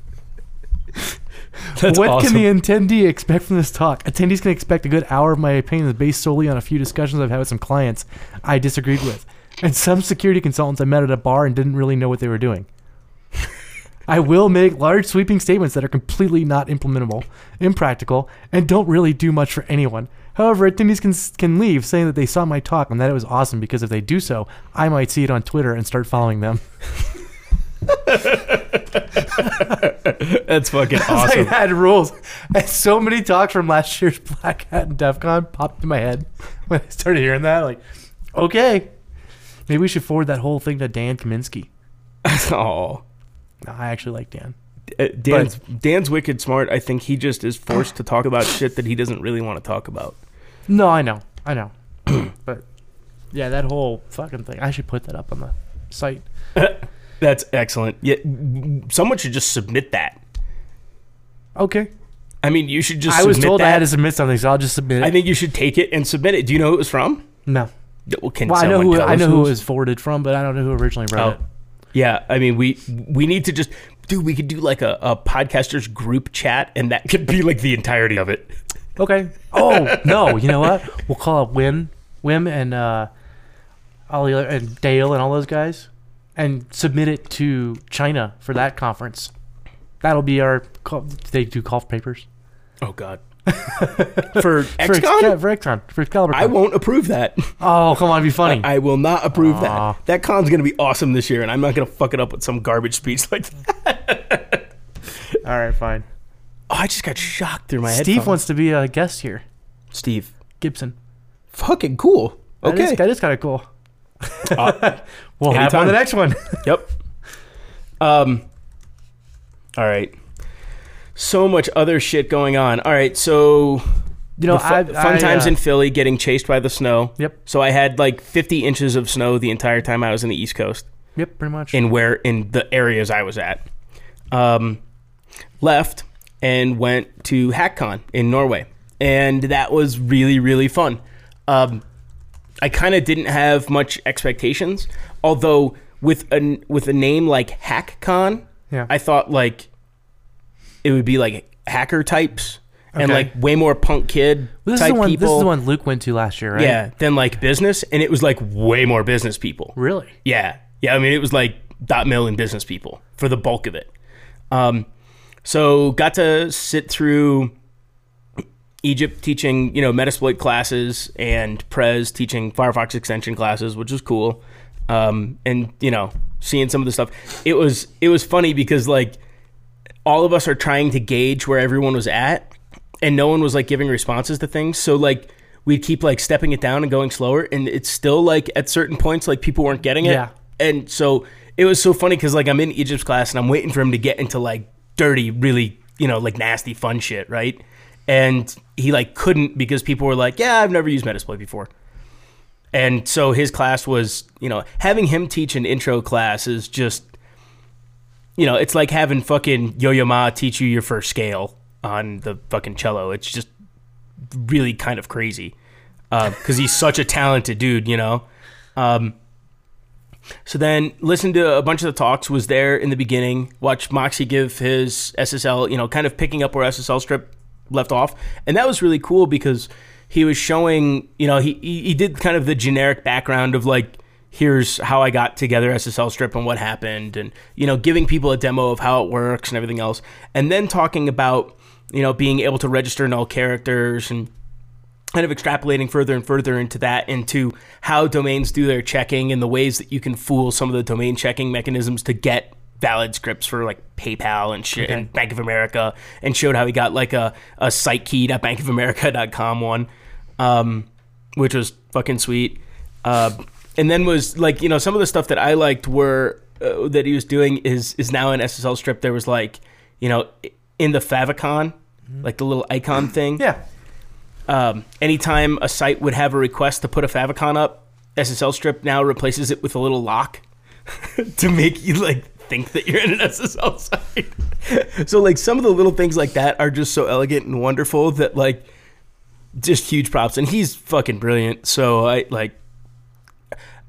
What awesome. can the attendee expect from this talk? Attendees can expect a good hour of my opinions based solely on a few discussions I've had with some clients I disagreed with, and some security consultants I met at a bar and didn't really know what they were doing. I will make large sweeping statements that are completely not implementable, impractical, and don't really do much for anyone. However, attendees can, can leave saying that they saw my talk and that it was awesome because if they do so, I might see it on Twitter and start following them. [laughs] That's fucking [laughs] awesome. I had rules. And so many talks from last year's Black Hat and DEF CON popped in my head when I started hearing that. Like, okay, maybe we should forward that whole thing to Dan Kaminsky. [laughs] oh, No, I actually like Dan. Uh, Dan's Dan's wicked smart. I think he just is forced to talk about shit that he doesn't really want to talk about. No, I know. I know. [clears throat] but yeah, that whole fucking thing. I should put that up on the site. [laughs] That's excellent. Yeah, someone should just submit that. Okay. I mean, you should just. I was told that. I had to submit something, so I'll just submit it. I think you should take it and submit it. Do you know who it was from? no. Well, can Well, I know who I know who it was? forwarded from, but I don't know who originally wrote Oh. it. Yeah, I mean, we we need to just, dude. We could do like a, a podcasters group chat, and that could be like the entirety of it. Okay. Oh [laughs] no! You know what? We'll call up Wim, Wim, and uh, all the other, and Dale and all those guys, and submit it to China for that conference. That'll be our. call- They do golf papers Oh God. For Exca- [laughs] for XCon for Excalibur. I Con. won't approve that. Oh come on, be funny. I will not approve Aw. that. That con's gonna be awesome this year, and I'm not gonna fuck it up with some garbage speech like that. all right, fine. Oh, I just got shocked through my head. Steve wants to be a guest here. Steve. Gibson. Fucking cool. That is- Okay. that is kind of cool. Uh, [laughs] We'll have on the next one. Yep. Um. All right. So much other shit going on. All right. So You know, fu- I, fun I, times uh, in Philly, getting chased by the snow. Yep. So I had like 50 inches of snow the entire time I was in the East Coast, Yep, pretty much. in where in the areas I was at. Um, left and went to HackCon in Norway, and that was really really fun. Um, I kind of didn't have much expectations, although with a with a name like HackCon, Yeah. I thought like it would be like hacker types and Okay. like way more punk kid this is type the one. people. This is the one Luke went to last year, right? Yeah, than like business, and it was like way more business people. Really? Yeah, yeah. I mean, it was like dot million business people for the bulk of it. Um, so got to sit through Egypt teaching, you know, Metasploit classes and Prez teaching Firefox extension classes, which was cool. Um, and you know, seeing some of the stuff, it was it was funny because like all of us are trying to gauge where everyone was at, and no one was like giving responses to things. So like we'd keep like stepping it down and going slower, and it's still like at certain points like people weren't getting it. Yeah. And so it was so funny because like I'm in Egypt's class and I'm waiting for him to get into like dirty, really you know like nasty fun shit, right? And he like couldn't because people were like, "Yeah, I've never used Metasploit before." And so his class was, you know, having him teach an intro class is just, you know, it's like having fucking Yo Yo Ma teach you your first scale on the fucking cello. It's just really kind of crazy because he's such a talented dude, you know. Um, so then listened to a bunch of the talks. Was there in the beginning. Watched Moxie give his SSL, you know, kind of picking up where SSL strip left off, and that was really cool because he was showing, you know, he, he did kind of the generic background of like. Here's how I got together SSL strip and what happened, and you know, giving people a demo of how it works and everything else, and then talking about you know being able to register null characters and kind of extrapolating further and further into that into how domains do their checking and the ways that you can fool some of the domain checking mechanisms to get valid scripts for like PayPal and shit and Bank of America and showed how he got like a, a site key.bankofamerica.com one um, which was fucking sweet. Uh, and then was like you know some of the stuff that I liked were uh, that he was doing is is now in SSL strip. There was like you know in the favicon like the little icon [clears throat] thing. Yeah. um, anytime a site would have a request to put a favicon up, SSL strip now replaces it with a little lock [laughs] to make you like think that you're in an SSL [laughs] site. so like some of the little things like that are just so elegant and wonderful that like just huge props. And he's fucking brilliant. So i like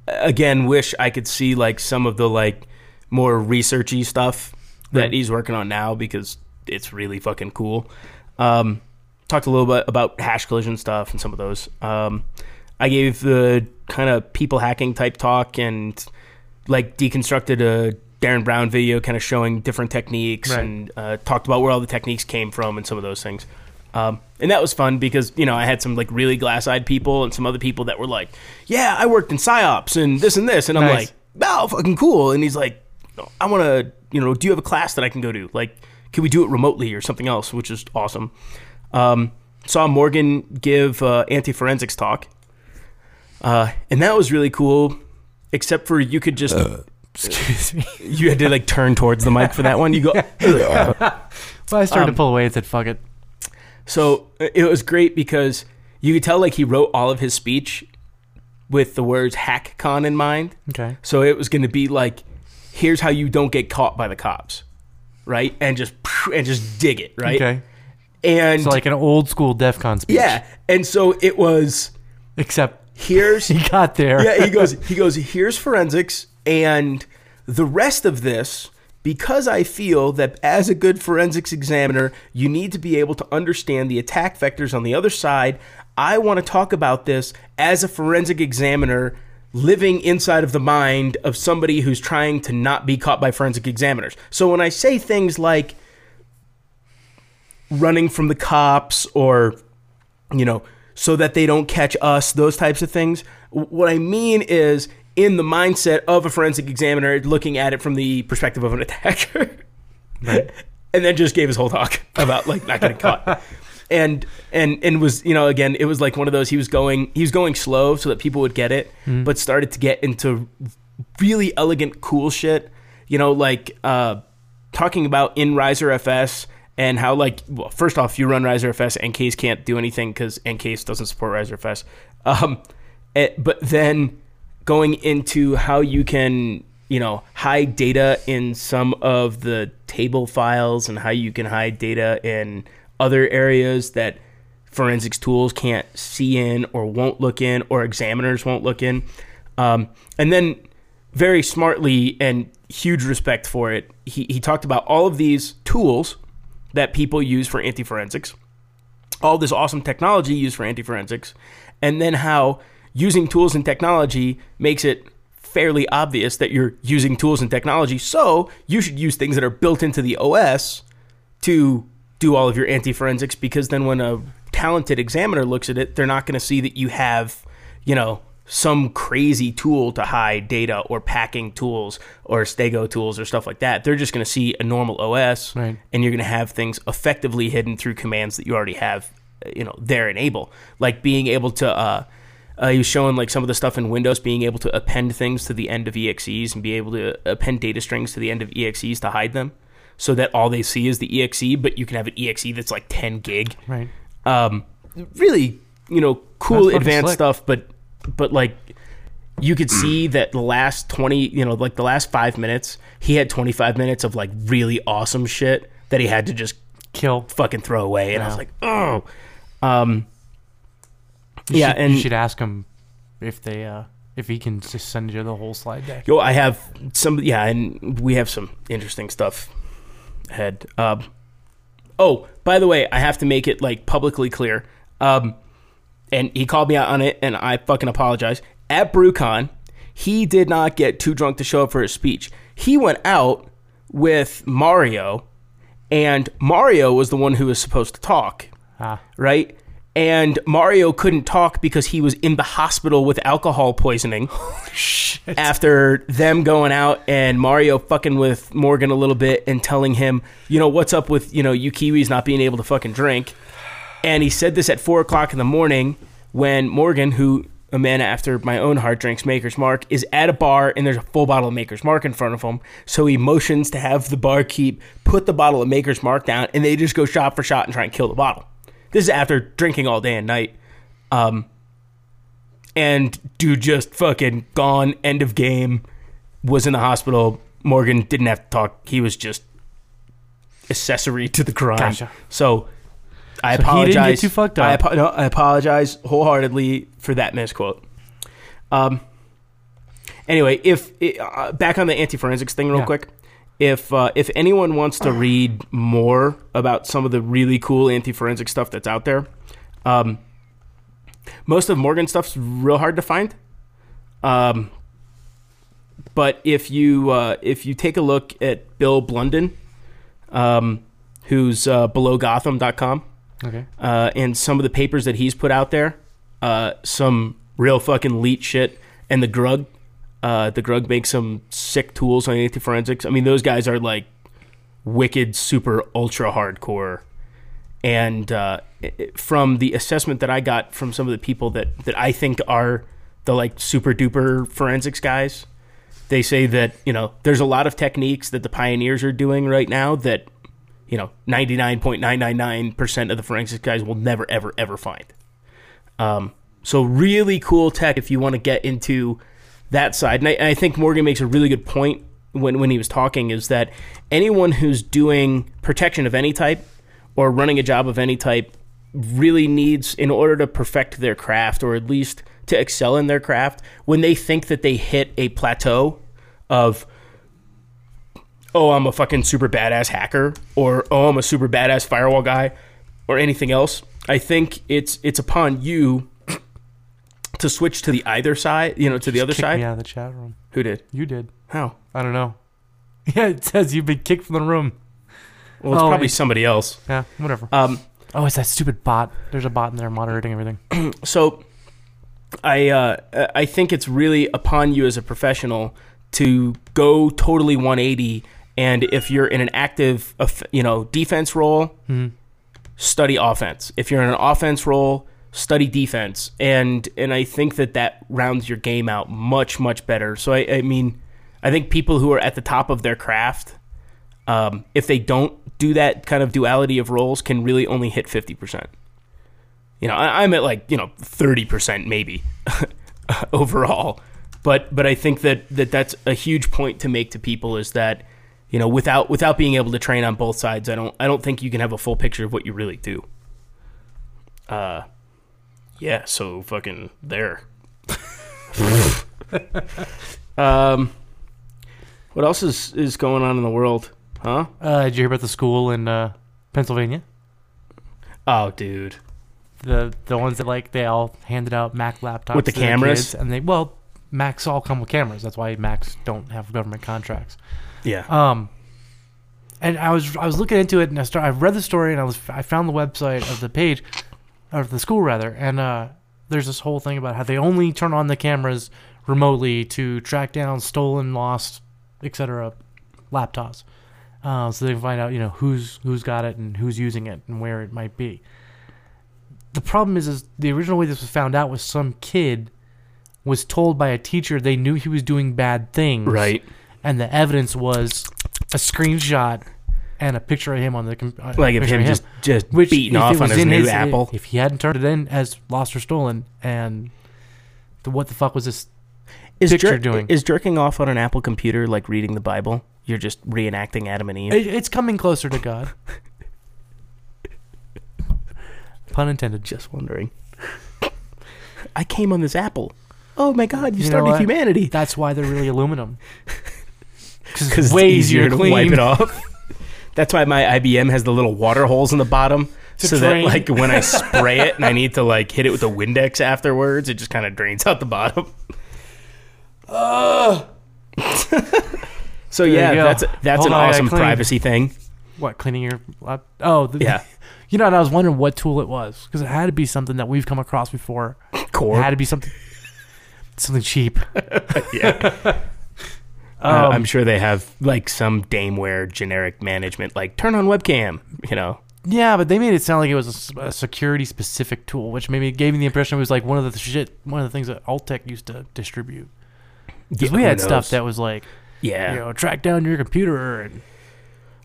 again wish i could see like some of the like more researchy stuff that Right. he's working on now because it's really fucking cool um talked a little bit about hash collision stuff and some of those um i gave the kind of people hacking type talk and like deconstructed a Derren Brown video, kind of showing different techniques, Right. and uh, talked about where all the techniques came from and some of those things. Um, and that was fun because you know I had some like really glass-eyed people and some other people that were like, "Yeah, I worked in psyops and this and this," and I'm Nice. like, "Wow, fucking cool!" And he's like, "I want to, you know, do you have a class that I can go to? Like, can we do it remotely or something else?" Which is awesome. Um, saw Morgan give uh, anti-forensics talk, uh, and that was really cool. Except for you could just Excuse me. you had to like turn towards the mic for that one. You go. [laughs] Well, I started Um, to pull away and said, "Fuck it." So it was great because you could tell like he wrote all of his speech with the words HackCon in mind. Okay. So it was going to be like, here's how you don't get caught by the cops, right? And just and just dig it, right? Okay. And So like an old school DEF CON speech. yeah, and so it was Except here's [laughs] he got there. yeah, he goes, [laughs] he goes, here's forensics and the rest of this because I feel that as a good forensics examiner, you need to be able to understand the attack vectors on the other side. I want to talk about this as a forensic examiner living inside of the mind of somebody who's trying to not be caught by forensic examiners. So when I say things like running from the cops or you know, so that they don't catch us, those types of things. What I mean is in the mindset of a forensic examiner looking at it from the perspective of an attacker. [laughs] Right. and then just gave his whole talk about like not getting caught. [laughs] And and and was, you know, again, it was like one of those he was going he was going slow so that people would get it, but started to get into really elegant cool shit. You know, like uh talking about in ReiserFS and how like well, first off, you run ReiserFS, and case can't do anything because EnCase doesn't support ReiserFS. Um, eh, but then going into how you can you know hide data in some of the table files and how you can hide data in other areas that forensics tools can't see in or won't look in or examiners won't look in. Um, and then very smartly and huge respect for it he, he talked about all of these tools that people use for anti-forensics all this awesome technology used for anti-forensics and then how using tools and technology makes it fairly obvious that you're using tools and technology. So you should use things that are built into the os to do all of your anti-forensics because then when a talented examiner looks at it they're not going to see that you have you know some crazy tool to hide data or packing tools or stego tools or stuff like that. They're just going to see a normal os Right. and you're going to have things effectively hidden through commands that you already have you know there enable like being able to uh uh, he was showing like some of the stuff in Windows, being able to append things to the end of exes and be able to append data strings to the end of exes to hide them, so that all they see is the exe. But you can have an exe that's like 10 gig. Right. Um, really, you know, cool advanced slick. stuff. But but like you could see [clears throat] that the last 20, you know, like the last five minutes, he had 25 minutes of like really awesome shit that he had to just Kill. fucking throw away. And I was like, oh. Um, You yeah, should, and you should ask him if they uh if he can just send you the whole slide deck. Yo, I have some. Yeah, and we have some interesting stuff ahead. Um, oh, by the way, I have to make it like publicly clear. Um, and he called me out on it, and I fucking apologize. At BruCON, he did not get too drunk to show up for his speech. He went out with Mario, and Mario was the one who was supposed to talk Ah. right? And Mario couldn't talk because he was in the hospital with alcohol poisoning. [laughs] After them going out and Mario fucking with Morgan a little bit and telling him, you know, what's up with, you know, you Kiwis not being able to fucking drink. And he said this at four o'clock in the morning when Morgan, who a man after my own heart drinks Maker's Mark, is at a bar and there's a full bottle of Maker's Mark in front of him. So he motions to have the barkeep put the bottle of Maker's Mark down and they just go shot for shot and try and kill the bottle. This is after drinking all day and night. Um, and dude just fucking gone, end of game, was in the hospital. Morgan didn't have to talk. He was just accessory to the crime. Gotcha. So I So he apologize. didn't get too fucked I, up. apo- no, I apologize wholeheartedly for that misquote. Um. Anyway, if uh, back on the anti-forensics thing, real Yeah. quick, if uh, if anyone wants to read more about some of the really cool anti-forensic stuff that's out there, um, most of Morgan stuff's real hard to find. Um, but if you uh, if you take a look at Bill Blunden, um, who's uh, belowgotham.com, Okay. uh, and some of the papers that he's put out there, uh, some real fucking leet shit. And the grugq, uh, the grugq makes some sick tools on anti forensics. I mean, those guys are like wicked, super, ultra hardcore. And uh, from the assessment that I got from some of the people that, that I think are the like super duper forensics guys, they say that you know there's a lot of techniques that the pioneers are doing right now that you know 99.999% of the forensics guys will never ever ever find um, so really cool tech if you want to get into that side. And I, and I think morgan makes a really good point when, when he was talking is that anyone who's doing protection of any type or running a job of any type really needs in order to perfect their craft or at least to excel in their craft when they think that they hit a plateau of oh i'm a fucking super badass hacker or oh i'm a super badass firewall guy or anything else i think it's it's upon you to switch to the either side you know to the other side me out of the chat room. who did You did. how I don't know. [laughs] Yeah, it says you've been kicked from the room. well it's Oh, probably somebody else Yeah, whatever. um oh, it's that stupid bot. There's a bot in there moderating everything. [clears throat] so I uh, I think it's really upon you as a professional to go totally 180 and if you're in an active you know defense role study offense if you're in an offense role study defense and and I think that that rounds your game out much much better. So I, I mean I think people who are at the top of their craft um, if they don't do that kind of duality of roles can really only hit 50% you know, I, I'm at like you know thirty percent maybe [laughs] overall, but but I think that, that that's a huge point to make to people is that you know without without being able to train on both sides, I don't I don't think you can have a full picture of what you really do. Uh, yeah. So fucking there. um, what else is is going on in the world? Huh? Uh, did you hear about the school in uh, Pennsylvania? Oh, dude. The the ones that like they all handed out Mac laptops With the to cameras? kids, and they well Macs all come with cameras. That's why Macs don't have government contracts. Yeah. Um, and I was I was looking into it, and I start I read the story, and I was I found the website of the page, or the school rather, and uh, there's this whole thing about how they only turn on the cameras remotely to track down stolen, lost, etc. laptops, uh, so they can find out you know who's who's got it and who's using it and where it might be. The problem is, is the original way this was found out was some kid was told by a teacher they knew he was doing bad things, Right. and the evidence was a screenshot and a picture of him on the uh, Like if him of just just Which, beating off on his new his- Apple. If he hadn't turned it in as lost or stolen, and the, what the fuck was this? is picture jerk- doing. Is jerking off on an Apple computer like reading the Bible? You're just reenacting Adam and Eve. It, it's coming closer to God. [laughs] Pun intended. just wondering. I came on this Apple. Oh my God! You, You started humanity. That's why they're really aluminum. [laughs] Because it's way easier to clean. wipe it off. [laughs] That's why my IBM has the little water holes in the bottom, To so drain. that like when I [laughs] spray it and I need to like hit it with a Windex afterwards, it just kind of drains out the bottom. [laughs] so There yeah, that's that's Hold an on, awesome privacy thing. What cleaning your lap? Oh, the, Yeah. You know, and I was wondering what tool it was because it had to be something that we've come across before. Core. It had to be something something cheap. [laughs] yeah. Uh, Um, I'm sure they have like some Dameware generic management, like turn on webcam. You know, Yeah, but they made it sound like it was a security specific tool, which maybe gave me the impression it was like one of the shit, one of the things that Altec used to distribute. Because Yeah, we had stuff that was like, yeah. you know, track down your computer and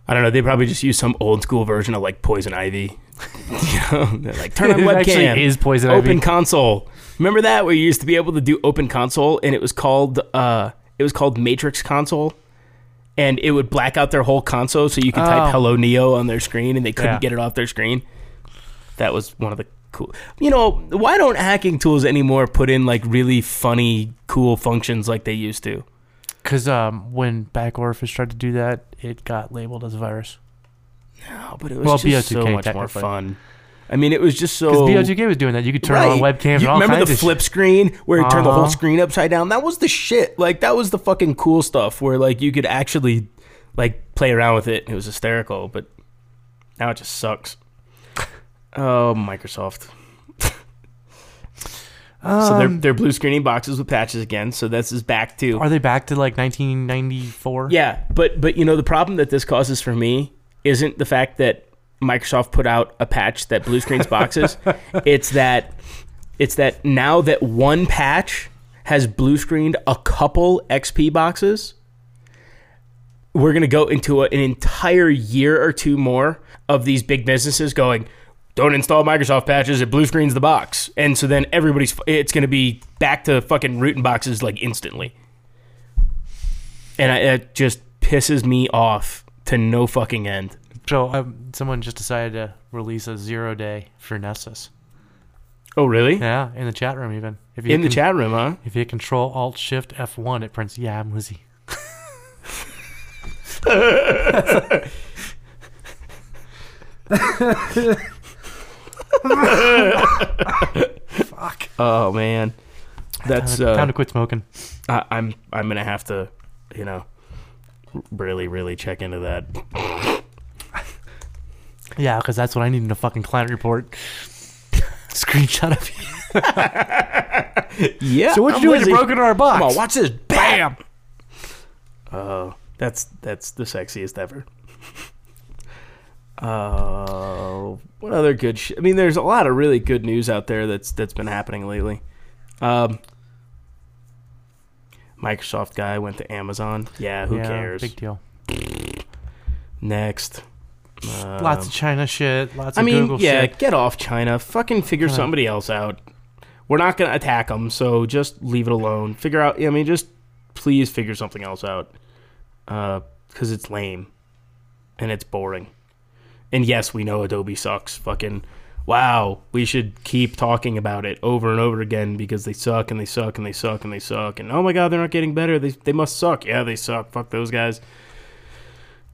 I don't know. They probably just use some old school version of like Poison Ivy. [laughs] you know, like turn on [laughs] webcam. is Poison Ivy. open Ivy. console. Remember that where you used to be able to do open console and it was called uh it was called Matrix console and it would black out their whole console, so you could Oh. type "Hello Neo" on their screen, and they couldn't Yeah. get it off their screen. That was one of the cool. You know, why don't hacking tools anymore put in like really funny, cool functions like they used to? Because um, when Back Orifice tried to do that, it got labeled as a virus. Oh, but it was Well, just so BO2K much more technically. fun. I mean, it was just so. Because BO2K was doing that. You could turn on Right. webcams You remember the flip shit. screen where it turned the whole Uh-huh. screen upside down? That was the shit. Like that was the fucking cool stuff where like you could actually like play around with it. It was hysterical, but now it just sucks. Oh, Microsoft. so they're Um, they're blue screening boxes with patches again. So this is back to Are they back to like 1994? yeah, but but you know the problem that this causes for me isn't the fact that Microsoft put out a patch that blue screens boxes. [laughs] it's that it's that now that one patch has blue screened a couple XP boxes, we're gonna go into a, an entire year or two more of these big businesses going. Don't install Microsoft patches. It blue screens the box, and so then everybody's. It's going to be back to fucking rooting boxes like instantly and I, it just pisses me off to no fucking end. So um, someone just decided to release a zero day for Nessus. Oh, really? Yeah, in the chat room even. If you In the can- chat room, huh? If you Control Alt Shift F1, it prints "Yeah, I'm Lizzie." Fuck. Oh man, that's time, to, time uh, to quit smoking. I, I'm I'm gonna have to, you know, really really check into that. Yeah, because that's what I need in a fucking client report. [laughs] Screenshot of you. Yeah. So what you doing? Lizzie. You broke into our box. Come on, watch this. Bam. Oh, that's that's the sexiest ever. [laughs] Oh, what other good shit? I mean, there's a lot of really good news out there that's that's been happening lately. Um, Microsoft guy went to Amazon. Yeah, who Yeah, cares? Big deal. Next. Um, lots of China shit. Lots of I mean, Google yeah, shit. get off China. Fucking figure Yeah. somebody else out. We're not going to attack them, so just leave it alone. Figure out, I mean, just please figure something else out. Because it's lame and it's boring. And yes, we know Adobe sucks. Fucking wow. We should keep talking about it over and over again because they suck and they suck and they suck and they suck. And oh my god, they're not getting better. They, they must suck. Yeah, they suck. Fuck those guys.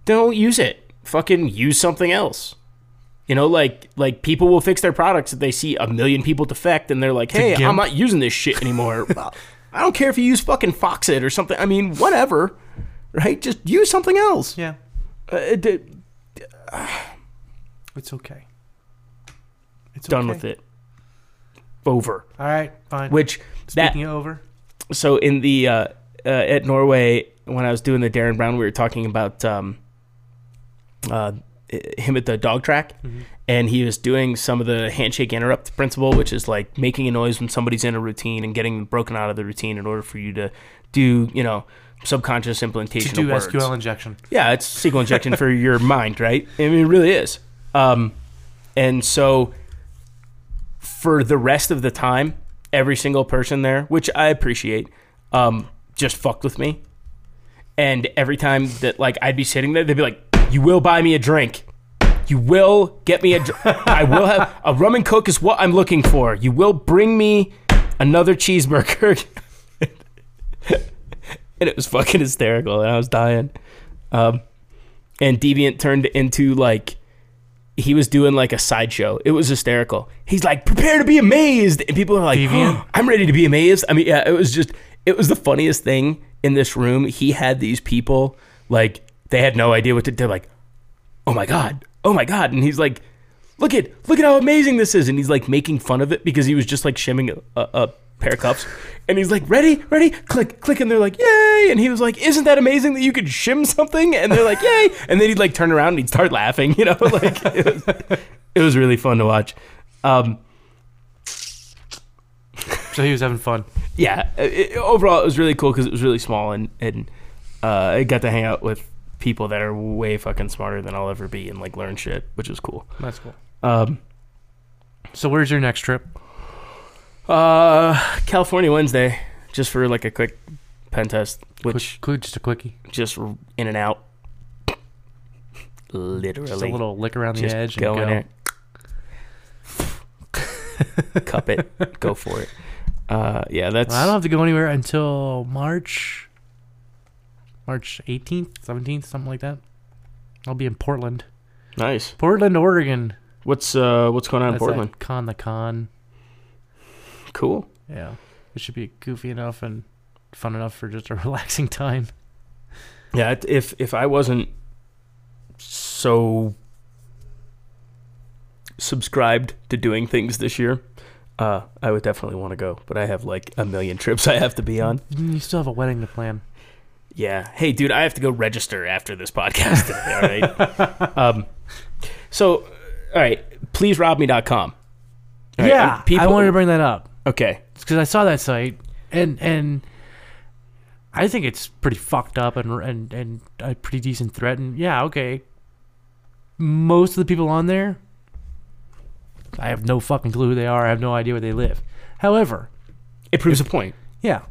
Don't use it. Fucking use something else. You know, like like people will fix their products if they see a million people defect and they're like, "Hey, I'm not using this shit anymore." [laughs] well, I don't care if you use fucking Foxit or something. I mean, whatever, right? Just use something else. Yeah, Uh, it- it- [sighs] it's okay. It's done okay. with it. Over. All right, fine. Which that Speaking of over, so in the uh, uh, at Norway when I was doing the Derren Brown, we were talking about um, uh, him at the dog track, and he was doing some of the handshake interrupt principle, which is like making a noise when somebody's in a routine and getting them broken out of the routine in order for you to do you know subconscious to implementation do of words. SQL injection. Yeah, it's SQL injection for your [laughs] mind, right? I mean, it really is. Um, and so, for the rest of the time, every single person there, which I appreciate, um, just fucked with me. And every time that like I'd be sitting there, they'd be like, "You will buy me a drink. You will get me a. Dr- [laughs] I will have a rum and coke is what I'm looking for. You will bring me another cheeseburger." [laughs] and it was fucking hysterical, and I was dying. Um, and Deviant turned into like he was doing like a sideshow. It was hysterical. He's like, "Prepare to be amazed," and people are like, Deviant? "I'm ready to be amazed." I mean, yeah, it was just it was the funniest thing in this room. He had these people like they had no idea what to. Do. They're like, "Oh my god, oh my god," and he's like, "Look at look at how amazing this is," and he's like making fun of it because he was just like shimming a, a, a pair of cups. And he's like, ready, ready, click, click, and they're like, yay! And he was like, isn't that amazing that you could shim something? And they're like, yay! And then he'd like turn around and he'd start laughing, you know, [laughs] like it was, it was really fun to watch. Um, So he was having fun. yeah, it, overall it was really cool because it was really small and and uh, I got to hang out with people that are way fucking smarter than I'll ever be and like learn shit, which is cool. That's cool. Um, So where's your next trip? uh, California Wednesday, just for like a quick pen test, which Quick, quick, just a quickie, just in and out. Literally, just a little lick around the just edge go and in go. there, cup it, [laughs] go for it. Uh, yeah, that's Well, I don't have to go anywhere until March, March 18th, 17th, something like that. I'll be in Portland, nice. Portland, Oregon. What's uh, what's going on in Portland? con the con. Cool. Yeah, it should be goofy enough and fun enough for just a [laughs] relaxing time. Yeah, if if I wasn't so subscribed to doing things this year, uh, I would definitely want to go. But I have like a million [laughs] trips I have to be on. You still have a wedding to plan. Yeah. Hey, dude, I have to go register after this podcast today. All right. [laughs] um, so, all right, pleaserob.me.com. All right, yeah, um, people, I wanted to bring that up Okay. because I saw that site and and I think it's pretty fucked up and and and a pretty decent threat. And yeah, okay, most of the people on there, I have no fucking clue who they are. I have no idea where they live. However, It proves a point. yeah,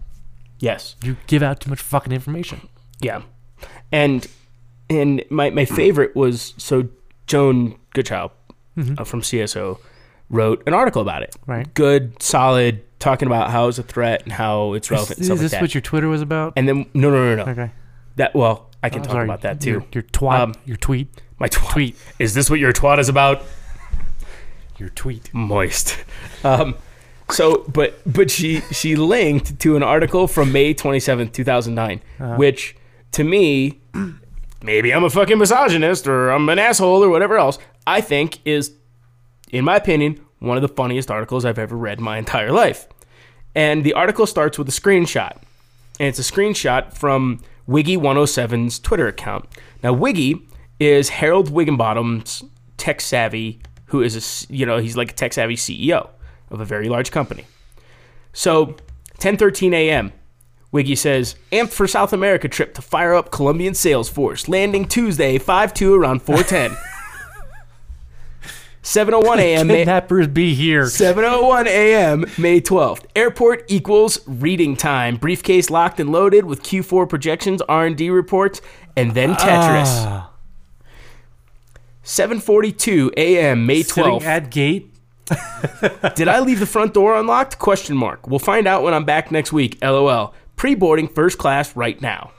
Yes. you give out too much fucking information. Yeah, and and my my favorite was so Joan Goodchild uh, from CSO wrote an article about it. Right. Good, solid, talking about how it's a threat and how it's Is, relevant. is like this that. what your Twitter was about? and then no no no no okay, that well I can Oh, talk sorry, about that too. Your, your twat, Um, your tweet, my twat. tweet, Is this what your twat is about? your tweet. moist. [laughs] Um, so, but but she she linked to an article from May twenty seventh, two thousand nine, uh-huh. which to me, maybe I'm a fucking misogynist or I'm an asshole or whatever else. I think is, in my opinion, one of the funniest articles I've ever read in my entire life. And the article starts with a screenshot, and it's a screenshot from Wiggy 107's Twitter account. Now, Wiggy is Harold Wigginbottom's tech savvy, who is a, you know he's like a tech savvy CEO of a very large company. So, 10:13 a.m. Wiggy says, "Amped for South America trip to fire up Colombian sales force. Landing Tuesday, 5-2 around 410." 7:01 a.m. May- be here. 7:01 a.m. May 12th. Airport equals reading time. Briefcase locked and loaded with Q4 projections, R&D reports, and then Tetris. Ah, 7:42 a.m. May 12th. sitting 12th. at gate. [laughs] Did I leave the front door unlocked? Question mark. We'll find out when I'm back next week. LOL. Pre-boarding first class right now.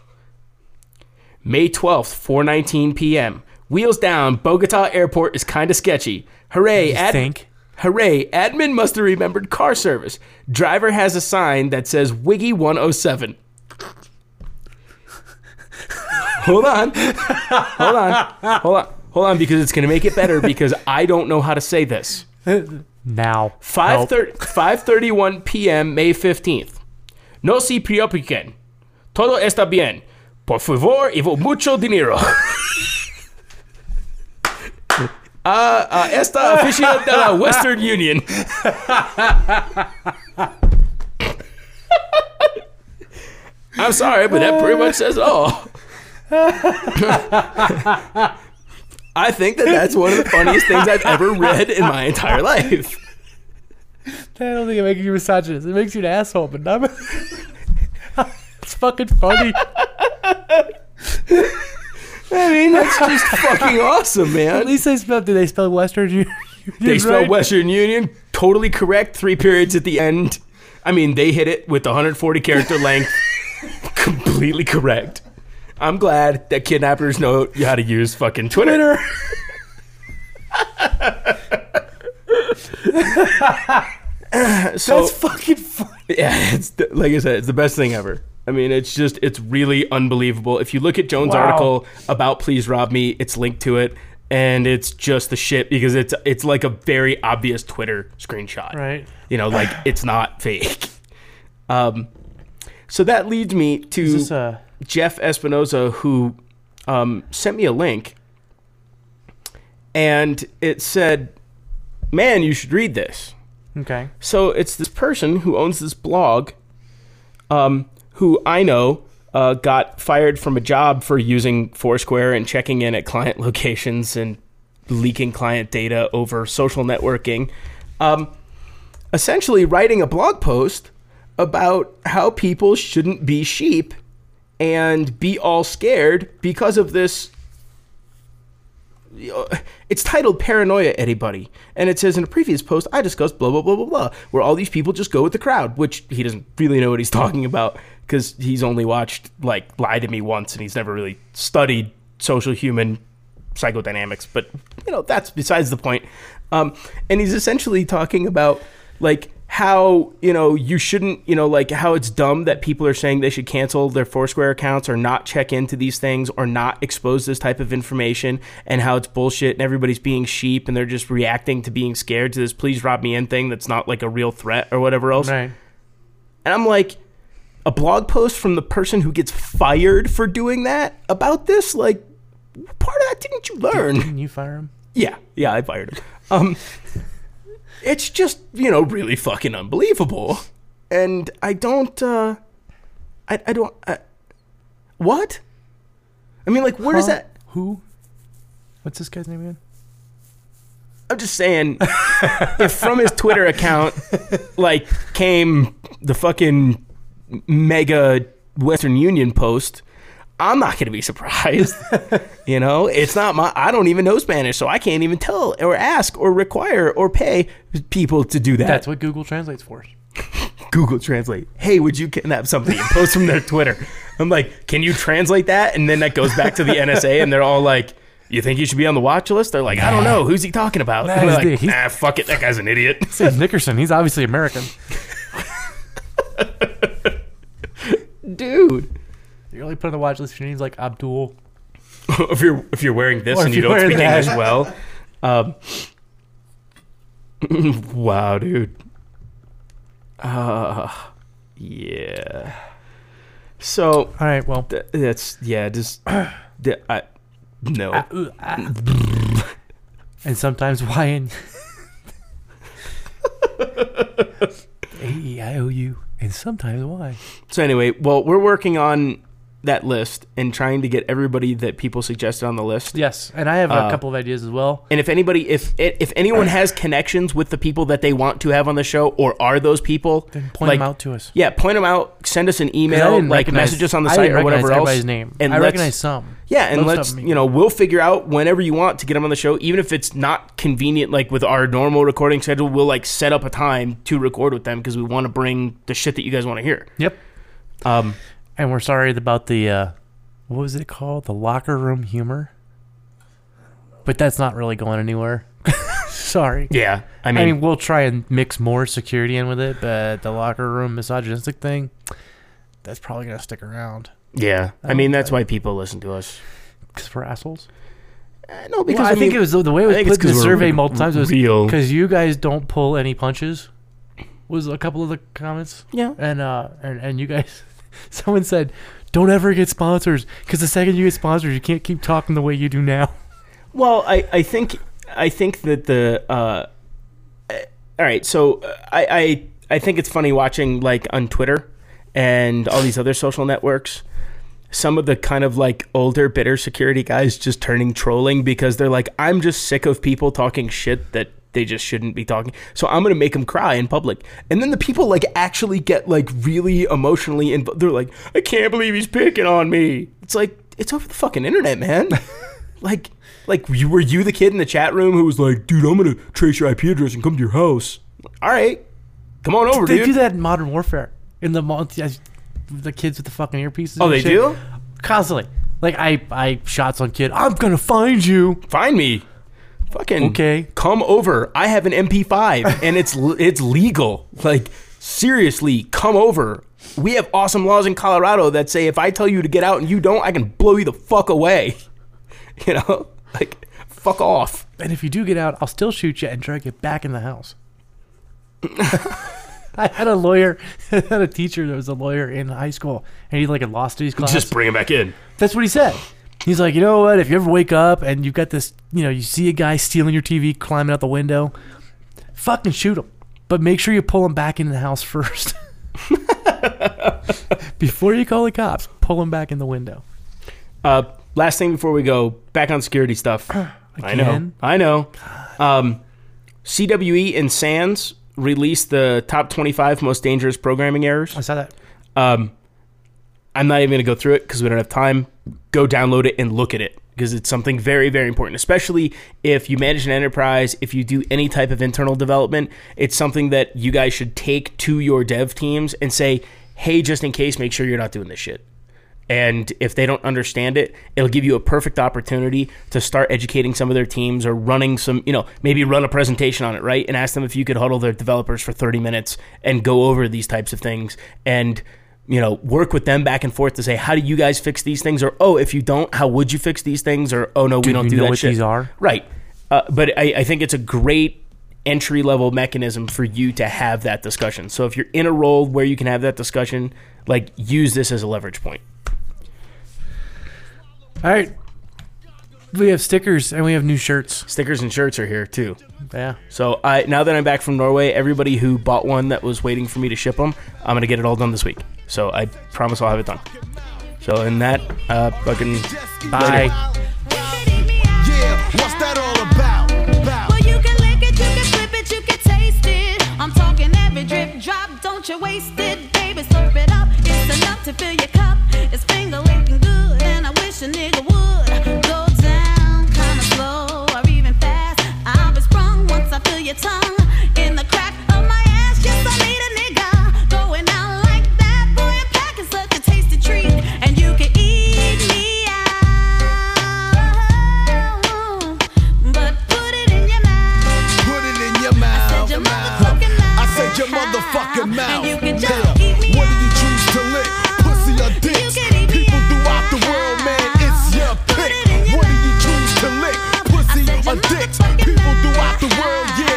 May 12th, 4:19 p.m. Wheels down. Bogota Airport is kind of sketchy. Hooray! Ad- think? Hooray! Admin must have remembered car service. Driver has a sign that says Wiggy 107. hold on. Hold on. Hold on. Hold on because it's going to make it better because I don't know how to say this. [laughs] Now. 5:30 5:31 p.m. May 15th. No se preocupen. Todo está bien. Por favor, llevo mucho dinero. [laughs] Ah, ah, esta oficina de la Western Union. [laughs] I'm sorry, but that pretty much says it all. I think that that's one of the funniest things I've ever read in my entire life. [laughs] I don't think it makes you misogynist. It makes you an asshole, but not. [laughs] it's fucking funny. [laughs] I mean, that's just fucking awesome, man. At least they spelled. Did they spell Western Union? They spelled right? Western Union totally correct. Three periods at the end. I mean, they hit it with the 140 character length. completely correct. I'm glad that kidnappers know how to use fucking Twitter. [laughs] so That's fucking funny. yeah, it's the, like I said, it's the best thing ever. I mean, it's just it's really unbelievable. If you look at Jones' Wow. article about Please Rob Me, it's linked to it, and it's just the shit because it's it's like a very obvious Twitter screenshot. Right. You know, like it's not fake. Um, so that leads me to Is this a? Jeff Espinoza, who um, sent me a link, and it said, "Man, you should read this." Okay. So it's this person who owns this blog, um, who I know uh, got fired from a job for using Foursquare and checking in at client [laughs] locations and leaking client data over social networking. Um, essentially, writing a blog post about how people shouldn't be sheep and be all scared because of this it's titled Paranoia, Buddy. And it says in a previous post, I discussed blah, blah, blah, blah, blah, where all these people just go with the crowd, which he doesn't really know what he's [laughs] talking about because he's only watched, like, Lie to Me once and he's never really studied social human psychodynamics. But, you know, that's besides the point. Um, and he's essentially talking about, like, how you know you shouldn't you know like how it's dumb that people are saying they should cancel their foursquare accounts or not check into these things or not expose this type of information and how it's bullshit and everybody's being sheep and they're just reacting to being scared to this please rob me in thing that's not like a real threat or whatever else Right. and i'm like a blog post from the person who gets fired for doing that about this like part of that didn't you learn Can you fire him? yeah, yeah, I fired him. Um, it's just you know really fucking unbelievable, and I don't, uh, I, I don't, I, what? I mean, like, where does Huh? that? Who? What's this guy's name again? I'm just saying, if from his Twitter account, like, came the fucking mega Western Union post. I'm not going to be surprised. [laughs] you know, it's not my, I don't even know Spanish, so I can't even tell or ask or require or pay people to do that. That's what Google translates for. [laughs] Google Translate. Hey, would you kidnap somebody and post from their Twitter? I'm like, can you translate that? And then that goes back to the NSA, and they're all like, "You think you should be on the watch list?" They're like, "I don't know. Who's he talking about?" Nah, And they're he's like, the- he's- "Ah, fuck it. That guy's an idiot." It's Nickerson. He's obviously American. [laughs] Dude, You're only put on the watch list if your name's like Abdul. [laughs] if you're if you're wearing this Or and if you you're don't wearing speak that. English well, um, [laughs] wow, dude. Uh, yeah. So All right. Well. th- that's yeah. Just [clears throat] th- I no. Ah, ooh, ah. [laughs] and sometimes Y and A E I O U, and sometimes Y. So anyway, well, we're working on that list and trying to get everybody that people suggested on the list. Yes, and I have a Uh, couple of ideas as well. And if anybody, if if anyone has connections with the people that they want to have on the show, or are those people, Then point like, them out to us. Yeah, point them out. Send us an email, like message us on the site or whatever else. Name. And I recognize some. Yeah, and Most let's you know we'll figure out whenever you want to get them on the show, even if it's not convenient. Like with our normal recording schedule, we'll like set up a time to record with them because we want to bring the shit that you guys want to hear. Yep. Um, And we're sorry about the uh, what was it called? The locker room humor. But that's not really going anywhere. [laughs] sorry. yeah, I mean, I mean, mean, we'll try and mix more security in with it, but the locker room misogynistic thing, that's probably gonna stick around yeah, I mean that's why people listen to us. because we're assholes. Uh, no, because Well, I, I, think it was the, way it was put in the survey multiple times was because you guys don't pull any punches. Was a couple of the comments, yeah. and uh, and and you guys, [laughs] someone said, don't ever get sponsors because the second you get sponsors, you can't keep talking the way you do now. [laughs] Well, I, I think I think that the uh, all right. So uh, I, I I think it's funny watching like on Twitter and all these other social networks. Some of the kind of like older, bitter security guys just turning trolling because they're like, I'm just sick of people talking shit that they just shouldn't be talking. So I'm gonna make them cry in public. And then the people like actually get like really emotionally and they're like, I can't believe he's picking on me. It's like it's over the fucking internet, man. [laughs] like like you were you the kid in the chat room who was like, dude, I'm gonna trace your IP address and come to your house. All right, come on over, dude. They dude. do that in Modern Warfare. In the the kids with the fucking earpieces. Oh, they shit. do? constantly. Like I, I shot some kid. I'm gonna find you. Find me. Fucking Okay. Come over. I have an MP5 [laughs] and it's it's legal. Like seriously, come over. We have awesome laws in Colorado that say if I tell you to get out and you don't, I can blow you the fuck away. [laughs] You know, like fuck off. And if you do get out, I'll still shoot you and drag you back in the house. [laughs] I had a lawyer, I had a teacher that was a lawyer in high school, and he like had lost his class. Just bring him back in. That's what he said. He's like, you know what? If you ever wake up and you've got this, you know, you see a guy stealing your TV, climbing out the window, fucking shoot him. But make sure you pull him back into the house [laughs] first. Before you call the cops, pull him back in the window. Uh, last thing before we go, back on security stuff. [clears throat] I know, I know. Um, CWE and SANS released the top 25 most dangerous programming errors. I saw that. Um, I'm not even going to go through it because we don't have time. Go download it and look at it because it's something very, very important, especially if you manage an enterprise, if you do any type of internal development. It's something that you guys should take to your dev teams and say, hey, just in case, make sure you're not doing this shit. And if they don't understand it, it'll give you a perfect opportunity to start educating some of their teams or running some, you know, maybe run a presentation on it, right? And ask them if you could huddle their developers for 30 minutes and go over these types of things and, you know, work with them back and forth to say, how do you guys fix these things? Or, oh, if you don't, how would you fix these things? Or, oh, no, we Do don't you do know that what shit. these are? Right. Uh, but I, I think it's a great entry level mechanism for you to have that discussion. So if you're in a role where you can have that discussion, like use this as a leverage point. All right. We have stickers and we have new shirts. Stickers and shirts are here too. Yeah. So I now that I'm back from Norway, everybody who bought one that was waiting for me to ship them, I'm gonna get it all done this week. So I promise I'll have it done. So in that, uh, fucking Bye. Yeah, what's your mouth. And you can just now, eat me what do you choose to lick? Pussy or dicks? People throughout the world, man, it's your pick. What do you choose to lick? Pussy or dicks? People throughout the world, yeah.